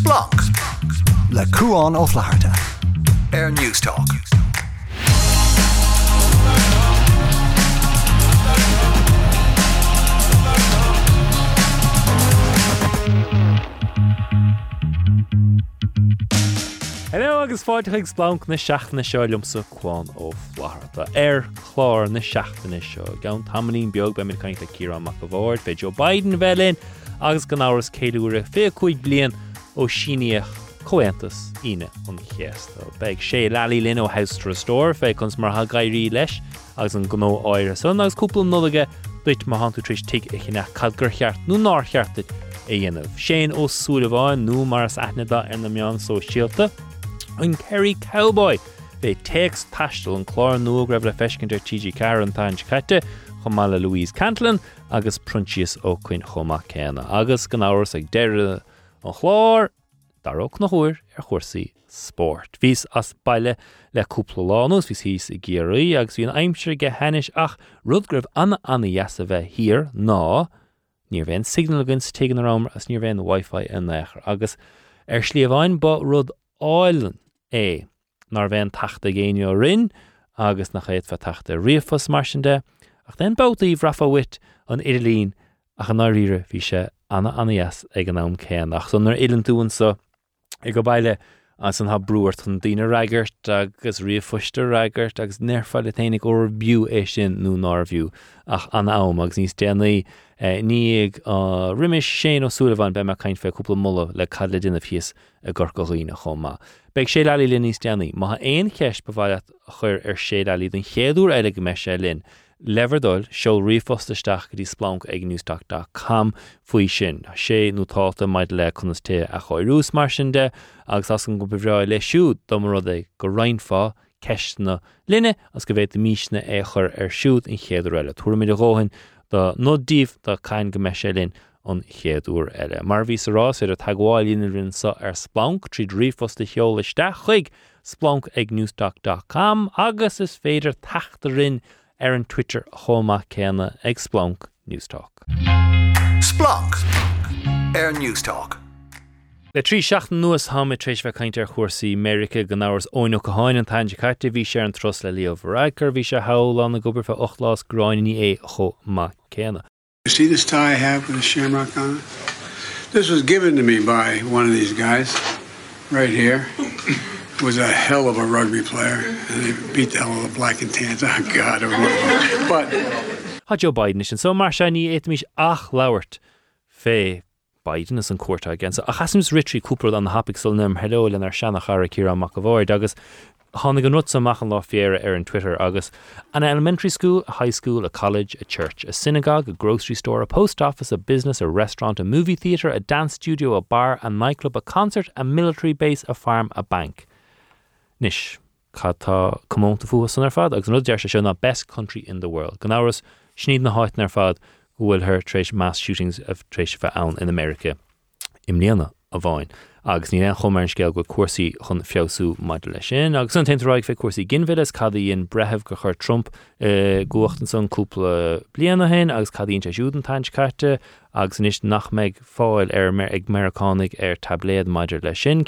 Splanc le cuaán ó flaharta. Air Newstalk. Hello agus fáideigh Splanc na seaachna seolumsa chuáin ó flaharta. Ar chlár na seaachtainna seo gan tamlín beag be caiinte círa amach go bhir fé Joe Biden bhelinn agus gan áras céúra fé chuig blion ó sineoch choantas ine an chéasta. Beiig sé lelí lin ó HousesToRestore fé chus mar ha gaiirí leis agus an gó áire san agus cúpla nuige duit mar hanú tríéis tí i chinna nó nácheartid é dhéanamh. sé ó súla bháin nó mar as ethnada ar na meán só síalta, an Cowboy. Bé text tastal an chlár nu raibh le fecinir TG Car an tain chatte chomála Louise Cantlin agus pruntíos ó chuin chomach céna. agus gan áras ag an chlár darróch na thuir ar chuirsaí sport. Bhís as bailile leúpla lánús hís híos i ggéirí agus híon aimimseir ge henis ach rudgribh anna anna jaasa bheith hir ná níor bhéon signal gunn tegan ram as níor bhéon Wi-Fi in nechar agus ar slí ba rud áilen é nar bhéon tata géine rinn agus nach chéad fe tata riomfos marsinte ach den bbátaí rafa wit an Ilín ach an náíre bhí se anna anas ag an nám céan ach son nar ilan túin sa i go bailile an ha breúirt chun daine agus riomhfuiste raigart agus neirfa le ténig ó bú é sin nó nábhiú ach an am agus níos déanaí ní riimiis sé ó súlaháin be me caiin fé cúpla mulla le cad le duna fios a goghíine chomá. Beiig sé lelí lin níos déanaí, má éon cheist bhhaile chur ar sé lelí den chéadú eile go me. Leverdul seo rifostasteach go dtí Splanc ag newsach cam faoi sin a sé nótáta maid le chunasté a choirús mar sin de agus as go bhreáil le siúd dom rud é go reinfá ceistna linne as go bhéit míisna é chur ar in chéadú eile do nódíh do caiin go me an chéadúr eile. Mar ví arás ar a tagháilína rinn sa ar Splanc trí drífosta cheolalaiste chuig Splanc ag newsach.com agus is ar an Twitter chomach céna ag Splanc Newstalk. Splanc Air Newstalk. Le trí seach nuas haid trééis bheith caiinte ar chósaí America gan áhars óinú go háin an taide caiite bhí sé an tros le líomh Reichar bhí se heá an na gobar fe 8 lás gráinní é cho má céna. You see this tie I have with a shamrock on it? This was given to me by one of these guys right here. Was a hell of a rugby player. And they beat the hell of the black and tans. Oh God, but Tá Joe Biden sin so mar se ní éit mís ach lauert fé Biden is an cuata gen a chasms ritrí cúpla an hapig sulnim heolin ar sena chara círa amach go bhir agus hánig an nutsa machchan lá fiéire ar an Twitter. Agus an elementary school, a high school, a college, a church, a synagogue, a grocery store, a post office, a business, a restaurant, a movie theatre, a dance studio, a bar, a nightclub, a concert, a military base, a farm, a bank. Nis chattá commónta fu san ar fad. Agus se seo na best country in the world. Gan áras na háit ar fad thir trééis mass shootings a trééis bheith ann in America. Im líana a bháin. agus ní an chomar scéil go cuasaí chun fiosú maid agus an fé cuasaí ginvidas cadí on bretheh go chur Trump eh, goachtan san cúpla bliana hen agus cadíonn sé siúdan taint carte agus níos nach méid fáil ar ag Americanig ar tabléad maididir lei an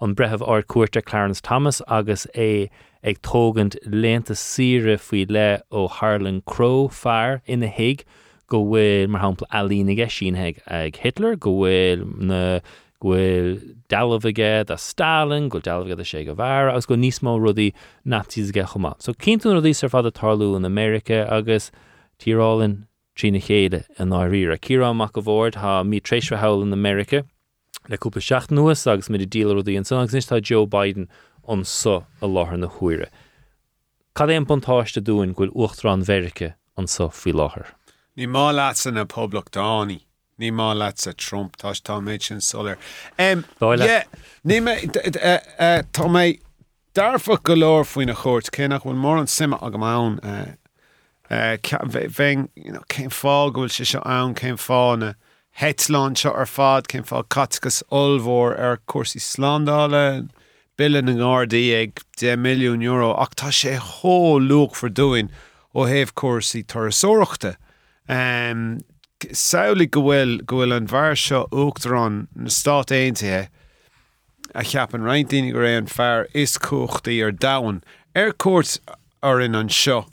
an bretheh ár cuairte Clarence Thomas agus é ag tógant lénta sire faoi le ó Harlan Crow fear ina hiig go bhfuil mar hapla alínaige sinheig ag Hitler go bhfuil na ghfuil dalmhaige a Stalin go dalmhaige a sé go bhar agus go níosmó rudí natíige chumá. So cinú rudí ar fad a tarlú in America agus tírálinn trína chéide an áír a Kiránach go bhórd ha mí tréisre heil in America leúpla seach nuas agus mid díí an san agus nistá Joe Biden an so a láthair na chuire. Cad é an bontáiste dúin ghfuil uchtrán Verice an so fi láthair. Ní má leat san na poblach dáí. Ní má a Trump tá tá méid sin solir. Ní eh, eh, tá mé darfa go leir faoin na chót cénach bhfuil mór an sime eh, a go mán céim fá gohfuil se seo ann céim fána. Hetláán seo ar fád cén fá catgus olmhór ar cuasaí sládála, billan an gádaí ag 10 milliún euro ach tá sé thó luach for dúin ó héobh cuasaí tar sóireachta. Um, saola go bhfuil go bhfuil an bhar seo uachtarrán na stát a cheapan reintíine go ré an fearr is cuachtaí ar dahan ar cuat ar in an seo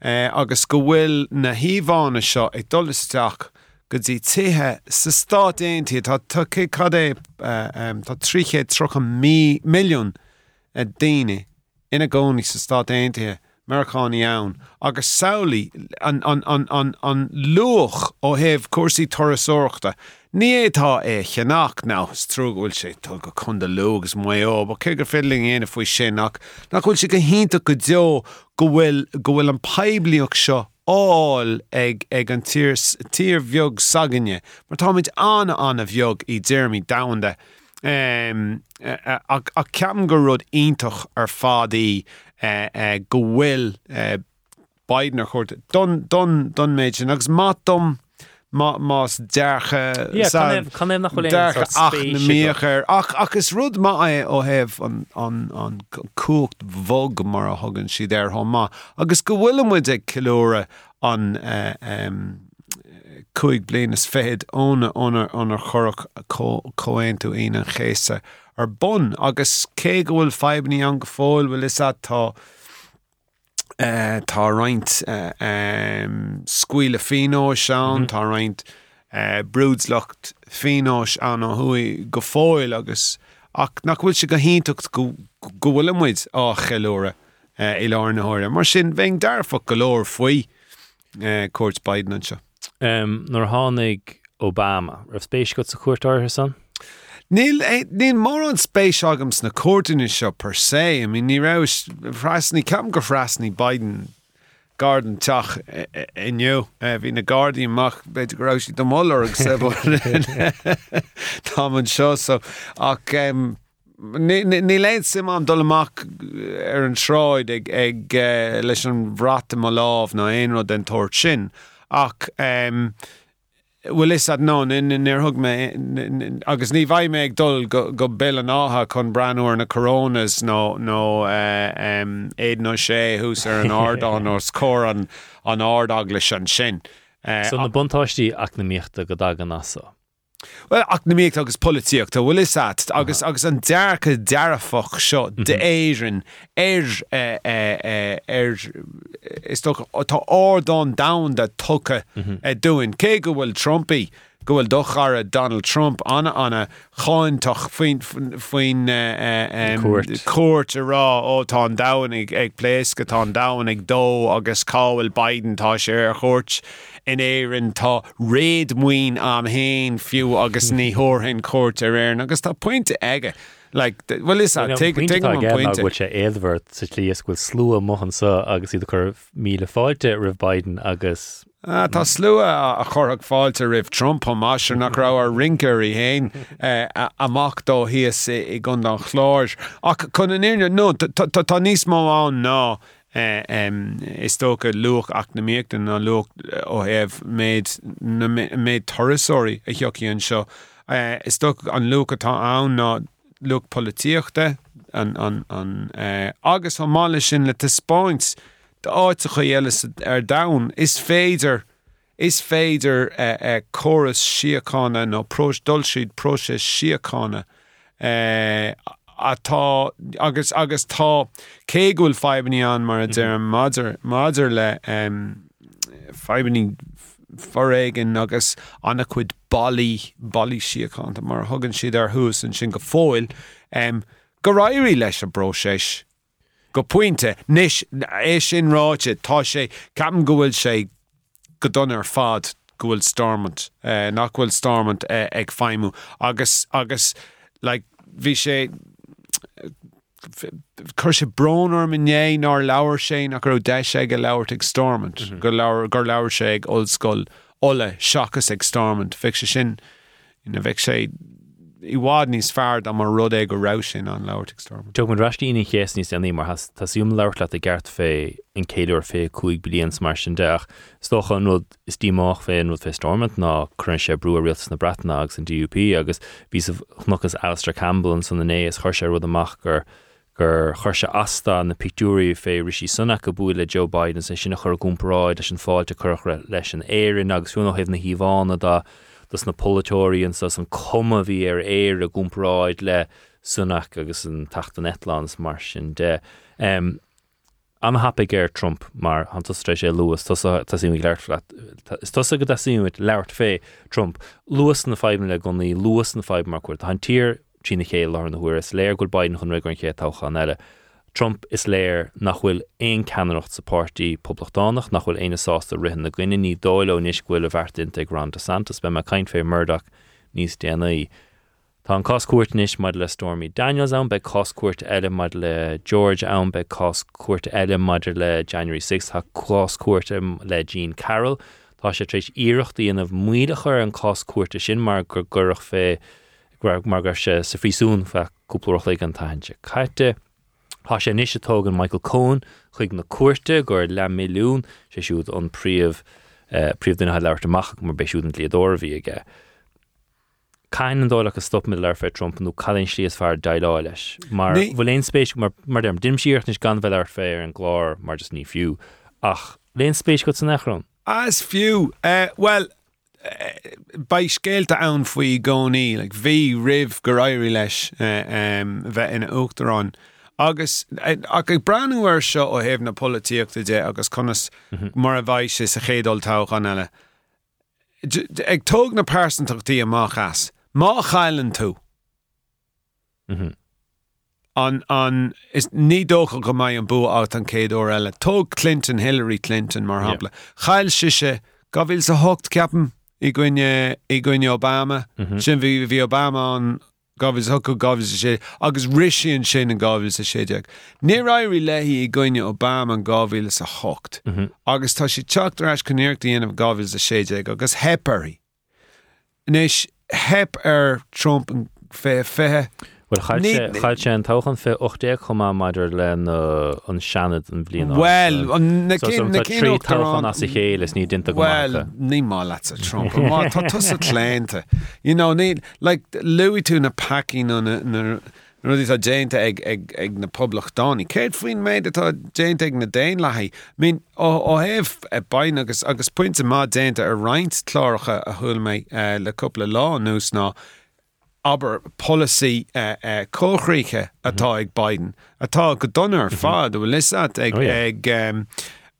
uh, agus go bhfuil na híhána seo ag go dtí tuthe sa stát aontaí tá tu cad é tá tríché trocha mí milliún a daine ina gcónaí sa stát aontathe Mericáí ann agus saolaí an, an, an, an, an luch ó heh cuasaí torasóachta. Ní étá é cheannach ná trúhfuil sé tu go chun de lugus mé ó, ba chu gur filing éana faoi sinach nach chuil si go hínta go deo go bhfuil an pebliíoach seo áil ag ag an tír tír bheog saganne, mar táid anna anna bheog i ddéirmí damda. Um, ach ceam go rud ítach ar fádaí uh, uh, go bhfuil uh, Biden ar chuirt don, don, don méid sin agus má dom más dearcha mécher ach agus rud má é ó heh an cuacht bhog mar a thugann si d há má agus go bhfuilmuid ag kilóra an chuig blianas féad óna ónar chorach cóin tú on an chéise ar bon agus cé gohfuil feimní an go fáil bhfuil is atá Uh, tá roiint uh, um, scuile féó seán, mm -hmm. tá roiint uh, brúdslocht féáis an ó thuí go fáil agus ach nach bhfuil se go híach go bhfuil muid á i lá. Mar sin bhéh dearfa golóir faoi cuat Biden se. Um, Nar hánig Obama, rah spéis go sa chuirtáir san? Níl níl mór an spéis agams na cuairtaine seo per sé, I ní ra freisní ceam go freisní Biden garden teach inniu hí na Guardianach beidir gorá do mór ag se Tá an seo. So ach um, ní léad sim an dolamach ar an sráid ag ag uh, leis an bhrata má láh ná éonró den sin. Ach um, bhfuil is ná thug me agus ní bhaid méid dul go, go bill an átha chun breúir na coronas nó nó éad nó sé hús ar an ardán ó scór an an ádag leis an sin. Uh, so na buntáistí ach na míochtta go dag an nasa. Well ach na méid agus políocht tá bhfuil is agus agus an dearcha dearafach seo de mhm. éan ar eh, eh, is tá ádán da de tucha mhm. dúin cé go bhfuil Trumpaí go bhfuil dochar Donald Trump anna anna cháintach faoin faoin cuat a rá ó tá dahanig ag pléis go tá dahanig dó agus cáhfuil Biden tá sé ar chót in éan tá réad muoin am héin fiú agus ní thorthain cuat ar air agus tá pointinte aige. Like, well is bhil sé éadhhart sa líos bhfuil slú mohan sa agus iad chur míle fáilte rih Biden agus tá slua a chorthag fáilte rih Trump máir nach ra ar rinker i héin uh, amach dó híos i g gan an chláir. ach chun in éne nó tá níos má an ná um, is tó go luch ach na méachtain na luch ó heh méid méid thorasóí a cheoí an seo. Is tó an lu atá ann ná luch políochta an, an, an agus an mála sin le te spáint áit a chu eile ar dain is féidir is féidir uh, uh, choras siaánna nó prós dulsiad próse siaánna. Uh, atá agus agus tá céúil febaní an mar a d mhm. madidir madidir le um, febaní forréigen agus anna chuid ballí ballí siáanta mar thugann siad ar hús an sin go fóil um, go rairí leis a bro séis. Go puinte níis é sin ráite tá sé ceam gohfuil sé go don ar fad gohfuil stormant uh, nachhfuil stormant uh, ag feimú agus agus like, bhí sé chur se brnar miné ná leabhar sé nach gur de sé go leabhart ag stormant. Mhm. gur leir gur leabhar sé ag oldscoil óla seachas ag stormant. Fi se sin ina bheith sé i bhád níos fearr am mar rud é go ra sin an leirtig storm. Tu an rastíí chéas níos aní mar Tásúm leirt le a gceart fé in céidir fé chuig blions mar sin deach. Stocha nó is tíach fé nó fé stormment ná crunn sé breú rialtas na bratnagus an DUP agus ví nachgus Astra Campbell san na nééis chuir sé rud amach gur gur chuir se asta na picúí fé risí sunna go búile Joe Biden sé sinna chur gúmparáid leis an fáilte chuchre leis an éan agus súna heh na híhána dus na Polytóíon sa an cuma bhí ar éir a gúmparáid le sunnach agus an tata Netlands mar sin de. Um, am happy géir Trump mar antastre sé luas tasí leirflat. Is tu go asíúid leirt fé Trump. Luas na feimne le gonaí luas na feib mar. Han tír tína lá na huair is go bain chun táchan eile. Trump is léir nach bhfuil éon ceannacht sa pátí poblblachtánach nach bhfuil aine sásta rihan na gine ní dóile níos bhfuil a bhhartinte Grand Santas be me caiin fé murdach níos déanaí. Tá an coscuirtnis mud le Stormy Daniels an be coscuirt eile mud le George an be coscuirt eile mudidir le January 6 ha coscuirtem le Jean Carroll, Tá sé trééis íireachtaí anmh muidechar an coscuirte sin mar gur gurach fé mar se sa frísún feúplaach le an tainte caiite. Tá sé níos tógan Michael Cohen chuig na cuairte gur le milliún sé siúd an príomh uh, príomh duine leirta amach mar beisiúdan líadóhí aige. Cain an dóla a stop mid leir fé Trumpú cadinn slíos fear dailá leis. Mar bhfuil léon spéis mar mar dem dim siíocht is gan bhil ar féir an mar just ní fiú ach léon spéis go san nachrán. As fiú uh, well Bei scéalta ann faoi gcóí le bhí rih go éirí leis bheith ina uachtarrán. Agus eh, ag breúir seo ó héh na políochtta dé agus conas mhm. mar a bhaid is a chédal tách an eile. Ag tóg na persanachtaí amach as, má chailen tú. Mhm. An an is ní dócha go maiid an bu át an céadú eile. Tóg Clinton Hillary Clinton mar hapla. Chail siise go bhfuil sa hocht ceapan i gcuine i gcuine Obama mhm. sin bhí bhí Obama an gohís thu gohis sé agus riisiíonn sin an gáhil a séideag. Ní éirí lehí i gcuine Obama an gáhíle a hocht. Mm-hmm. agus tá si teachtar eis chunéirtaíanamh gáhil a séideag agus heparí. Nnís hep ar Trump an fé fethe. Chail sé an táchan fé 8 chumá maidir le an seanad an bblion. Well tríchan as chéile ní dinta Well ní má le a Trump tá tu a lénta. I ní le luí tú na packing rudí a dénta ag ag na poblach dáí. Céad faoin méid atá déint ag na déin lethí. Mín ó héh bain agus agus puinte má dénta ar reinint chláiricha a thuil méid le coppla lá nús ná. Aber policy uh, uh, cóchríe atá ag Biden. Atá go donnar fád bhfuil lisat ag ag um,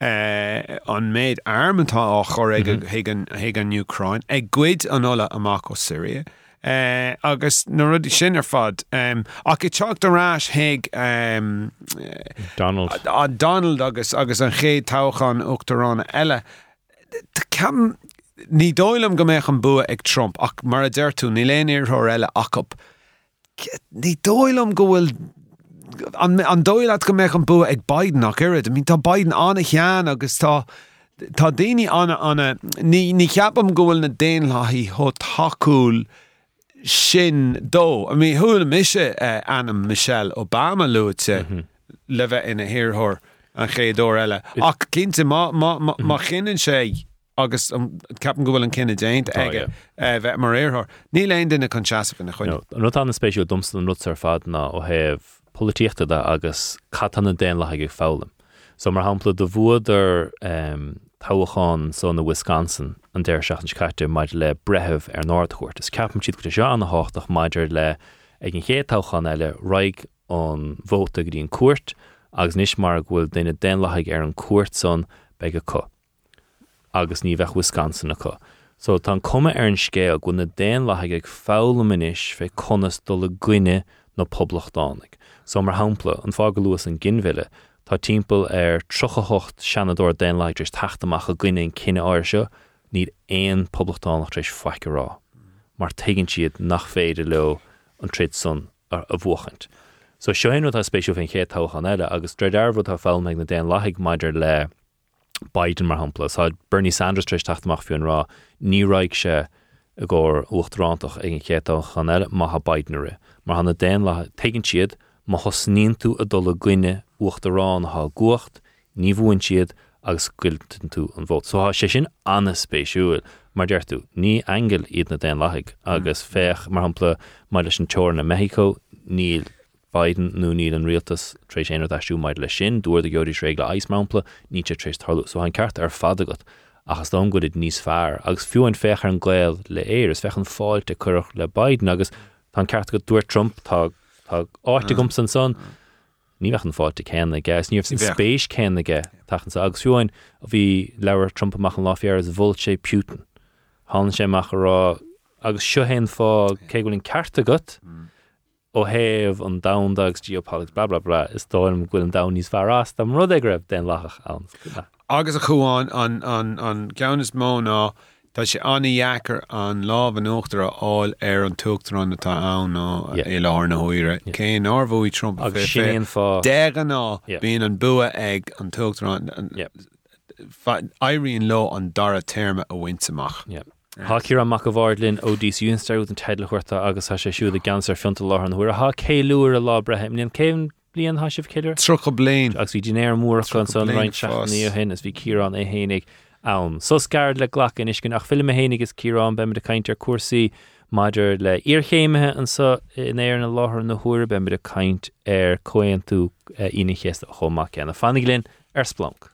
uh, an méid armantá á chor ag an Ucrain, ag gcuid anóla amach ó Syria. Uh, agus na rudí sin ar fad um, ach i teach arás héig um, Donald. a Donald agus agus an ché táchan Uachtarránna eile. Cam ní dóilem go méich an bua ag Trump ach mar a deirú ní léonir th eile acap. Ní dóilem gohfuil an dóilead go méich an bua ag Biden nach irid, mín tá Biden anna chean agus tá Tá daine anna anna ní ní cheapam gohfuil na déon lethí thu taúil sin dó. a mí thuúla miise eh, anam Michelle Obama luúte mhm. le bheith ina hirthir an chéadú eile. Ach cinnte má mhm. chinan sé agus um, ceapan gohfuil an cinenne eh, déint aige oh, bheith eh, mar réirth. Ní leon duine chun seaasa na chuine. nó an spéisiú dumstan an nutar fad ná ó héh políochtta agus catanna déan lethe ag fálam. So mar hapla do bhuaidir táhaáin son na Wisconsin an déir seachtain caiite maid le bretheh ar náirthuiirt. Is ceapan siad go se an háach maididir le ag an chétáchan eile raig an bhóta go dtíon cuat agus níos mar bhfuil duine déanlathaigh ar an cuat son be go. Agus ní Wisconsin acu. So tá cuma ar an scéal go na déan lethaigh ag fálamais fé conas do le gcuine nó poblachtánig. So mar hapla an fága luas an ginmhile, Tá timppel ar trochahocht seanador den leidir taachtamach a gine cinenne áir seo níd éon poblblachtánach éis feice rá. Mar tegann siad nach féidir le an tréad sun ar a bhchant. So seoinú tá spéisiú fén chétáchan eile agus dreidirhd tá fáil meid na déan lethaigh maididir le Biden mar hapla, Tá Bernie Sanders treéis taachtamach fiún rá níráig se a ggóir uchtránach ag an chétáchan eile má ha Bidenre, mar hanna déan le tegann siad má hosníon tú a dul gcuine uachta rán há guacht, ní bhhain siad agus cuiltan tú an bhót. So sé sin anna spéisiúil. Mar deirú ní engel iad na déan lethaigh mm. agus féch mar hapla mar leis an teir na Mexico níl Biden nó níl an rialtas trééis éar deisiú maid le sin dúir de georí régle eismámpla ní sé trééis tarú, so an ceart ar fadagat achas dá go níos fearr, agus fiúin fechar an gléil le éir is fechan fáilte chuch le Biden agus tá ceart go dúir Trump tá áte gom san son. Ní an fáilte cena gas níomh san spéis cena ge tachan sa. Agus fiúin a bhí leabhar Trump amach an láfiar is bhil sé Putin. Há sé mach rá agus seohéin fá cé bhfuil cearta gut ó héamh an dadagus geopolitics bla bla bla is dóm ghfuil an da níos farrás am rud raibh den lachach an. Agus a chuáin an an ceannas mó ná Tá sé annaheachar an láh an uachtar áil ar an tuachtar an atá ann ná é lá na huiire. Cé ábhí Trump agus sin fá de an ná bíon an bua ag an tuachtar éiríonn lo an dara terme a bhaintach. Thcíar an mac bhharlinn ó díúnsteir an teile chuirta agus sé siú a gansar fiúnta lá an thuair a céúir a lá breheim líon céim blion ha sih céidir? Trocha bliin agus bhí dinéir mór chu san reinintseí hin is bhí cíán é hénig ann. So scair le ghlachan is gon ach film hénig is cíán be a caiintear cuasaí maidir le orchéimethe an sa eh, inéir na láthir na thuair be a caiint ar coan tú eh, inachéasta a chomach an na fanniglinn ar Splanc.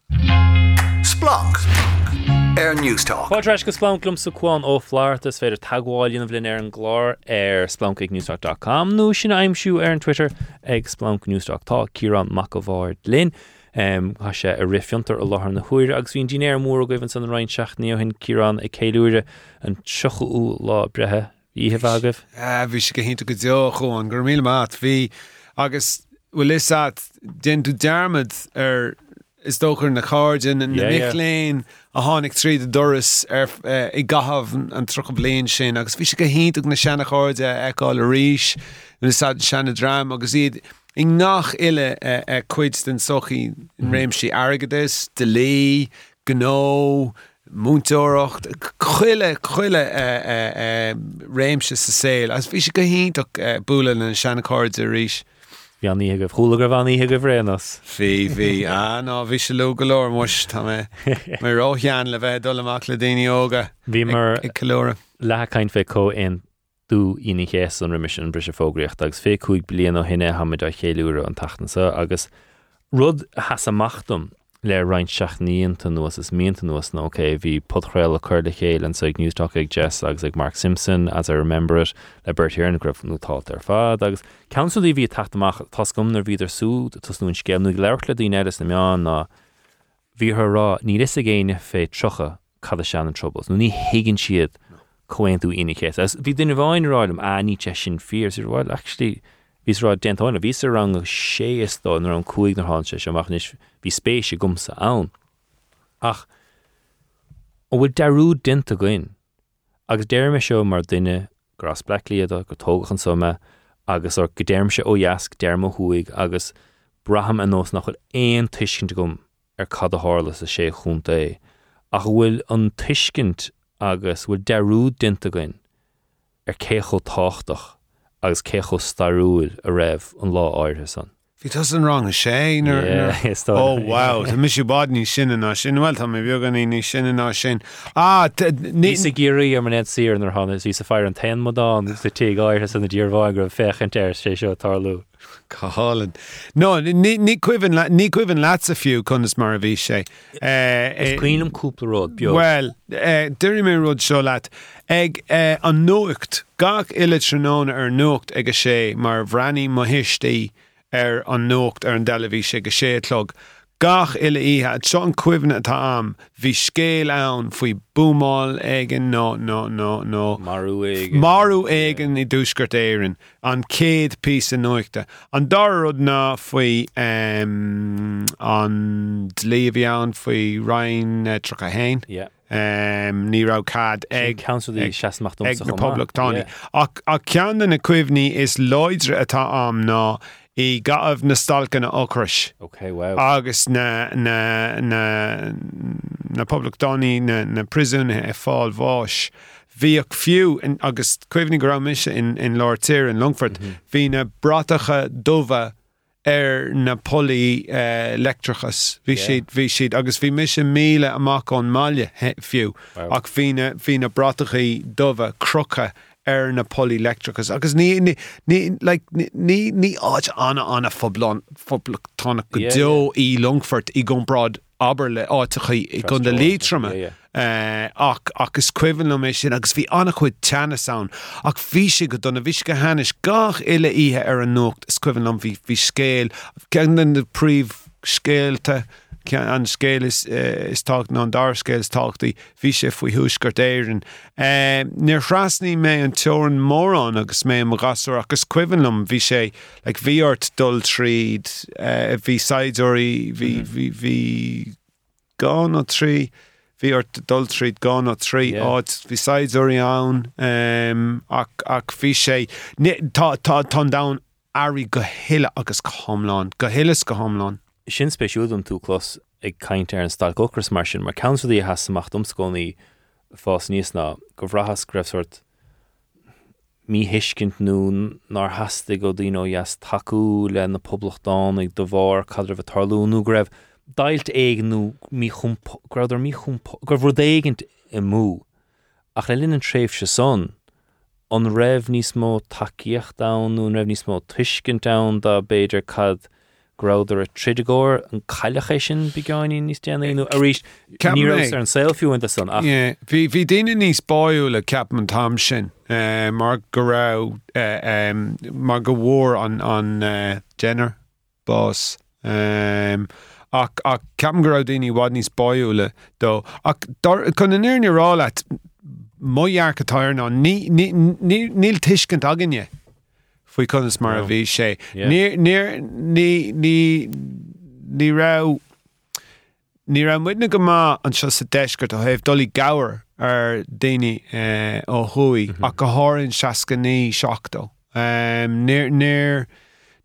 Splanc. Air Newstalk. Fáreis go splánlumm sa chuáin ó fláirtas féidir tagháilíonna bblin ar an glár ar splancaignewstalk.com nó sin aimimsú ar an Twitter ag Splanc newstalktá Kiran mac bhhar lin. Um, Tá sé a rifiúntar a láthar na chuir agus hín dinéir mór goibhann san rainin seach nío hin Kiran ag céúire an tuchaú lá brethe ihe agah? Bhí sé go hinnta go deo chuáin gur mí mat hí agus bhfuil is den tú dearmad ar is dóchar na cáin an miléin a tháinig tríd a doras ar i gahabh an tro bléon sin, agus bhí se go héach na sena cháide eh, agáil a ríis nu sena drám agus iad i nach ile eh, eh, chuid den sochií in mm. réimsí agades, de lé, gó, múntóirecht chuile chuile réimse sa saoil, as bhí se go héach búla an sena a ríis. Bhí an íhe goh thula go bhí go bhrénas. Bhí hí an á bhí se lu golóir muis tá mé róchean le bheith dul amach le daine óga. Bhí mar calóra. Le caiin fé có in dú ina chéas an remission brise fógraíocht agus fé chuig blian ó hinine haid a chéúra an tatansa agus rud has amachtum le reinin seach níonanta nuas is mínta nuas nó ché bhí potréil a chuir de chéil an ag newstalk ag Jess agus ag Mark Simpson as I remember it le bertíar an gribh nótá ar fád agus Councilí bhí taachtamach tascom nar bhíidir súd tus nún scéimnú leir le dtíinedas na meán ná bhí rá ní is a géine fé trocha cad sean an troubles, nó ní higann siad cointú inché. bhí duine bháin ráilm a ní te sin fír sé bhil actually Bhís rá dentáinna ví rang sé istá nar an cuaig na háse semach is hí spéise gomsa ann. Ach ó bhfuil deú dinta goin, agus déir me seo mar duine gras blacklíada go tógachan sama agus ar go déirm se ó jaasc derrma thuig agus braham an nós nach chud éon tuiscint gom ar cad a sé chunta é. ach bhfuil an tuiscint agus bhfuil deú dinta goin ar cécho táchtach agus cecho starúil a raibh an lá áirthe san. Bhí tas an rang a sé ó oh, wow Tá mis bad ní sinna ná sin bhil tá mé bhegan ní sinna ná sin. Ah, ní sa géirí ar man sír ar hána hí sa fear an ten modán sa tí áirthe san na ddíorhhain gur fechan teir sé seo tarlú. Caálan. No ní cuihann ní cuihann leat a fiú chunas mar a bhí sé. Cuoinm cúplaród be. Well, eh, duirí mé rud seo leat ag eh, an nuacht gach ile tróna ar nucht ag a sé mar bhreaní mohiistí ar an nócht ar an delahí sé go sétlog. Gach ile ihe cuiimne atá am, hí scéil ann faoi búmáil aigen nó nó nó nó Marú Marú aigen i dúsgurt éan an céad pí an nuachta. An darrod ná faoi um, an léomhheán faoi Ryan uh, tro a hain. Yeah. Um, ní ra cad ag Councilí seaachcht ag Republictáni. Ach a ceanan na cuimhní is leidre atá am ná i gaamh na stalcan na ochris. Ok, wow. agus na, na, na, na Publictáí na, na prison e fáil bháis. Bhíoh fiú in, agus cuimhnig miise in, in Lortir in Longford, mm -hmm. hí na bratacha dómha ar na polí uh, lectrachas hí yeah. siad hí siad agus bhí mis míle amach an maiile fiú wow. ach hí na bratachaí crocha ar na polylectricus agus ní ní áid anna anna foblan foblatána go deo í Longfort i gomrád aber le áiticha i gun de lítrame. Eh, ach agus mé sin agus bhí annach chuid ach bhí si go donna bhís go hanis gach ile ihe ar an nócht cuihan am bhí hí scéil cean na príomh scéalte an scéil is uh, is tá ná an darcéil táchttaí hí sé faoi thuúsgurt éan. Uh, Níor frasní mé an teran mórrán agus mé mo gasú agus cuihanlumm bhí sé le like, bhíart dul tríd uh, bhí Saidirí hí gan ó trí. hí ar dul tríd gan ó trí áid hí Saidirí ann um, ach, ach bhí sé tá tá da airí go hiile agus go homláin, go hiiles go homláin. Sin spéisiúdum tú clos ag caiint ar an stal gocras mar sin, mar countí has samach domscónaí fás níos ná go bhrahas greibhsort mí hiiscint nó nar hasasta go dtíó jas taú le na poblachtáin ag do bhhar cadre bh tarlúnú greibh. Dailt éigenú mígraidir mí gur bhd éigent i mú. Ach le linn an tréfh se son an raibh níos mó takeíocht daú raibh níos mó tuiscin da da béidir cad gráidir a tridagóir an caiileché sin beáin níos déanaú a rí ní ar an saofiúint san. Bhí hí daine níos baú le ceap an tam sin eh, mar go ra eh, mar go bhór an an Jenner eh, bás. ach ach ceam go daoine bhád níos baúile dó ach chun an nuirne rá le muhear gotáir ná níl tuiscint aganne. Faoi chunas mar a bhí sé. ní ra ní ra muidna go má an seo sa deisgurt a héh dolí gawer ar daine eh, ó thuí a go háann seacaní seachtó. Níor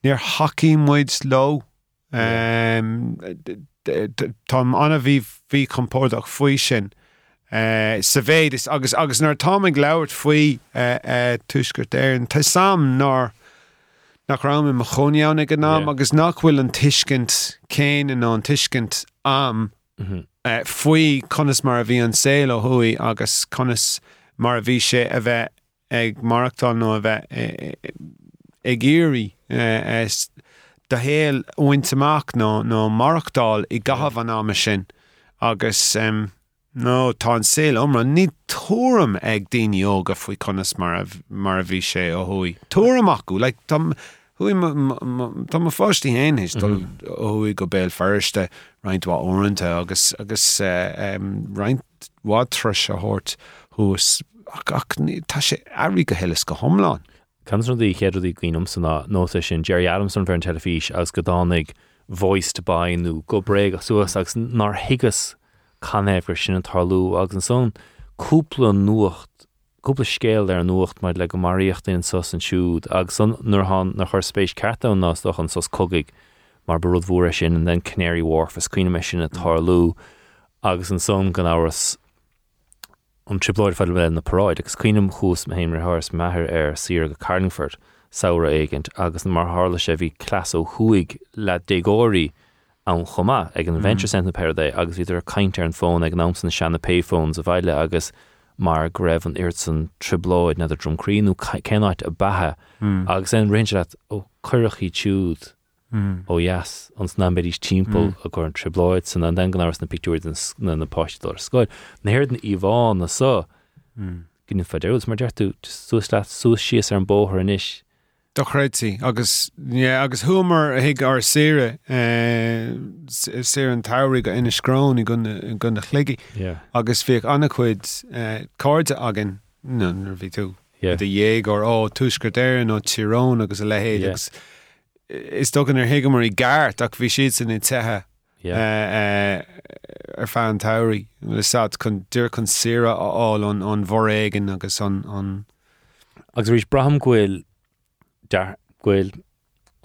níor haí muid lo Tá anna bhí bhí compórdaach faoi sin. Uh, sa bhéid is agus agus nar táig leirt faoi uh, uh, tuisgurt éan Tá sam ná nach ram in choneánna go ná agus nachhfuil an tiiscint céin in an tiiscint am mm -hmm. uh, faoi conas mar a bhí an céil ó thuí agus conas mar a bhí sé a bheith ag marachtáil nó a bheith ag géirí uh, de héal uintach nó nó marachtáil i gahabh an am sin agus um, nó tá an sé omra ní túm ag daine óga faoi conas mar a bhí sé ó thuí. Túramachú le Tá má fáistí héis dul óí go béil ferste reinintá orintanta agus agus uh, um, reininthátre a hát hús tá sé airí go helas go homláin. Canan í chéadí gcuom sanna nó sin Jerry Adamson fer an telefís agus go dánig voiced bainú go bré a suas agus nar higus chanéhgur sin an tarlú agus an son cúpla nuacht cúpla scéal ar an nuacht maid le go maríocht in sos an siúd agus san nuair nach chuir spéis carta an nás doch an sos cogaig mar burúd bhra sin an den Canary Wharf is cuioine me sin a tarlú agus an son gan áras an tripláid fe le na paráid agus cuioinem chús me héimir ths methir ar si go Carlingford saora éigent agus na mar hála sé bhí clas ó chuig le dégóirí an chomá ag an Venture Center Paradé agus idir caiinte an fón ag námsan seanna payphones a bhaile agus mar greibh an irt san tribláid na drumríú cenáid a bathe. Mm. Agus an réinte ó chuirechí túúd mm. ó yes ans ná bedís timppel mm. a gur an tribláid san an den áras na picúir na na postúir scoid. Nahéir an íháin na so gin fadéús mar deirú sús le sús sios ar an bóthir in isis Dochréití agus yeah, agus thuúmar hiig ar sére uh, sé an tairí go ina scrán i gunna chléigi yeah. agus bhíh annachcuid uh, cáde agan nunar bhí tú de dhé gur ó túscradéir nó tirón agus a lehéad agus Is dogan ar hiige mar i gart ach bhí siad san i tethe ar fe an tairí sa chun dúr chun sira áil an bhór agus an agus rís brahamhfuil ghfuil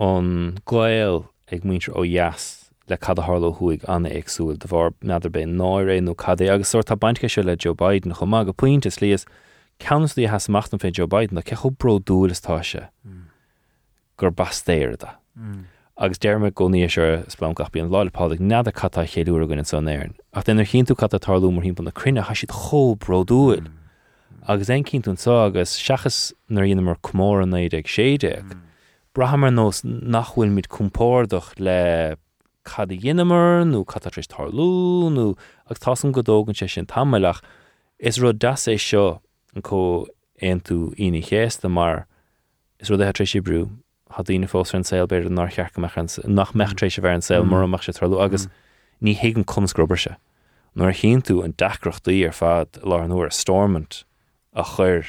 an gléil ag muintre ó jaas le cad a hála thuig anna agsúil de bhar nadidir be náir nó cadé agus suirt tá baintce se le Joe Biden chu má go puinte líos ceannaí has machtan fé Joe Biden a cecho bro dúlastá se hmm. gur bastéirda. Hmm. agus dearrma goníí se spláncach bíon láilepádig ned a catá chéúra gon san éirn. ach dennar chéú cat tarlú mar hímpa na crinne ha siad cho brodúil hmm. Agus cinún sá agus seachas nar dhéana mar cummór an éidir séideag. Hmm. Brahamar nós nachhfuil míid cumpórdach le cad dhéanamar nó catatris tarlú nó ag tásan godógan sé sin tamach is ru das é seo an có éon tú ina chéasta mar is ru é trééis sé brú had dtíine fós an saoil beidir nach nach mechtrééis hmm. sé bhar an saoil hmm. mar amach sé tarlú agus ní hégan cumsgrober se. Nuair chin tú an dacrochttaí ar fad lá an nuair a stormment a chur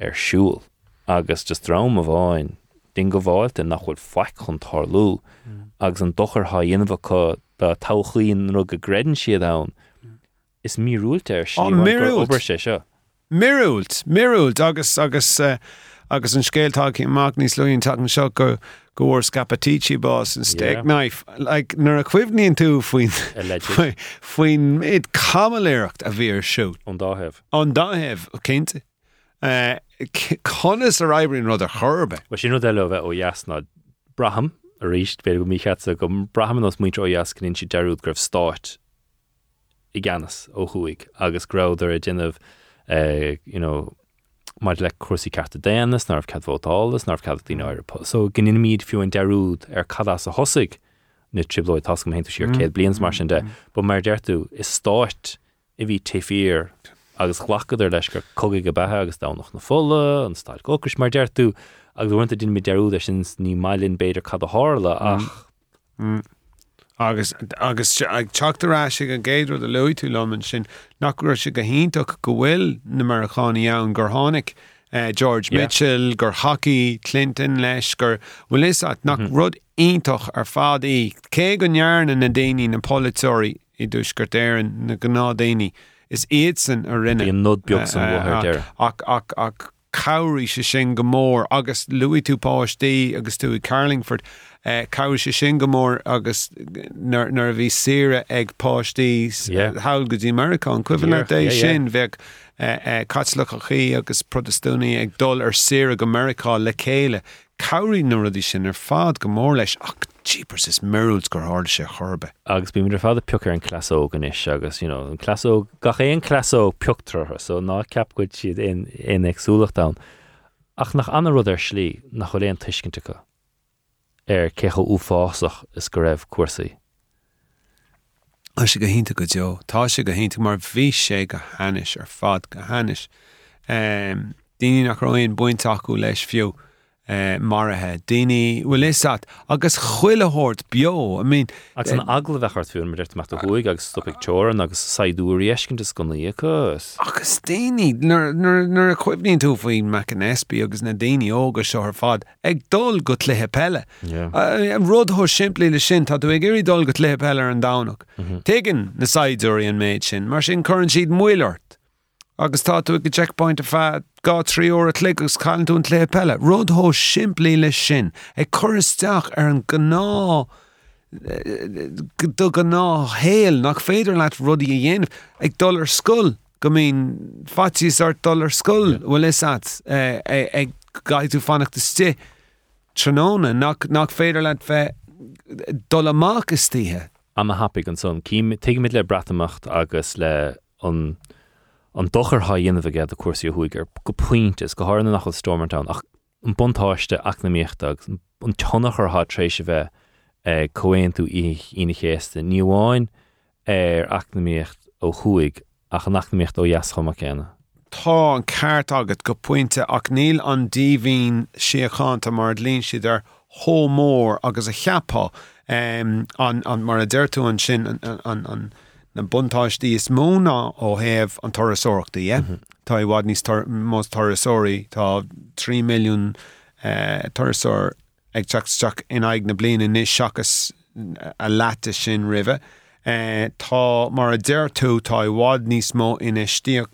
arsúl agus just rám a bháin din go bháilte nachhfuil feic chun tarlú agus an dochar ha dhéanamh chu de táchaíon ru go gredan siad an is míúilte ar míúil sé seo. Mirúlt, mirúlt agus agus uh, agus an scéaltáí mag níos leonn take an seo go gohar scapatíí boss an steak Yeah. knife like, nar a cuimhníonn tú faoin Alleged. faoin iad camaléirecht a bhír siút an dáhebh. an dáheh cinnte. Uh, Conas a raibrín rud a churbe. Wa sin de le bheith ó jaasna braham a ríist be go míchatsa go braham os muinte ó jaas cinn si deúd gribh stáit i gceannas ó chuig agus graidir a déanamh uh, you know, mar le cuasí carta nar cadhótálas nar cad tíine áir. So gin míad fiú an deúd ar cadás a hosigh na triblóid tas go héintú siar mm. céad blians mar sin de, mm. ba mar deirú is stáit i bhí téfír agus chhlachadidir leis gur cogaigh go bethe agus dánach na fola an stáil gocris mar deirú agus bhaanta din mi deúda sin ní mailinn beidir cad a hála mm. ach agus agus ag teachtarrá sig a géadú a leú tú loman sin. Nachgur si go híntaach go bhfuil na marchaí ann gur tháinig uh, George Yeah. Mitchell gur hockey Clinton leis gur bhfuil is at nach mhm. rud ítach ar fád í. Cé go nearna na daoine na Politóí i dúsgurtéan na gná daoine. Is iad san a rinne. An nod beag san eh, eh, deire. ach ach ach cairí se sin go mór agus Louis tú páistí agus tú i Carlingford. Uh, caiir se sin go mór agus nar a bhí sire ag páistí Yeah. Eh, hail go dtí America an cuihanna é sin bheith eh, eh, catlacha chi agus protestúní ag dul ar sire go America le céile cairí nó rudí sin ar fád go mór leis ach jeepers is mirúils gur háda sé chorbe. agus bí mar fád pear an clasó gan is agus you know, an clasó gach é an clasó pechtratha so ná capcuid siad in in agsúlacht da ach nach an rud ar slí nach chu léon tuiscinnte go ar cecha úfásach is go raibh cuasaí. Tá sé go hinnta go deo, Tá sé go hinnta mar bhí sé go hanis ar fad go hanis. Um, Díine nach roion buintachú leis fiú Eh, marathe. Díine bhfuil isat agus chuilethirt bio. I mean, Agus an eh, agla bheitchart fiún mar deirt meach chuig agus stopig teran agus saidúí eiscin is go íchas. agus daoine nar a chuibnín tú faoin me an espí agus na daoine ógus seo ar fad ag dul go lethe pelle. Rud thu siimplí le sin tá tú ag gurí dul go lethe pelle ar an dánach. Tuigen na saidúí an méid sin, mar sin chuann siad muilart. Agus tá tú go checkpoint a fe gá trí ó a clic agus caiún tún lé pelle. Rud thó siimplí le sin. Ag choristeach ar an gná do go ná héal nach féidir leit rudí a dhéanamh. Ag dullar skull go mín fatís ar dullar skull bhfuil is eh, eh, ag gaiú fannacht sti tróna nach féidir leit bheith dul amach is títhe. Am a happig an son. Te mit le brataach agus le an an dochar ha dhéanamh ge a cuasí thuigur go puintes go hána nach Stormertown ach an bontáiste ach na méochtach an tonnachar há trééis bheith eh, cohéon tú ina chéasta níháin ar ó chuig ach an nach na méocht ó jaascha chéna. tá an ceart agat go puinte ach níl an díhín siáánta mar lín siad ar hómór agus a cheapá um, an, mar a deirú an sin an, an, an, an na buntáistí is móna ó héamh an torasóachta é. Tá i bhád níos mós torasóí tá 3 milliún uh, eh, torasóir ag teachteach in aig na bliana níos seachas eh, a leta sin rive. Uh, eh, tá mar a deir tú tá i bhád níos mó ina stíocht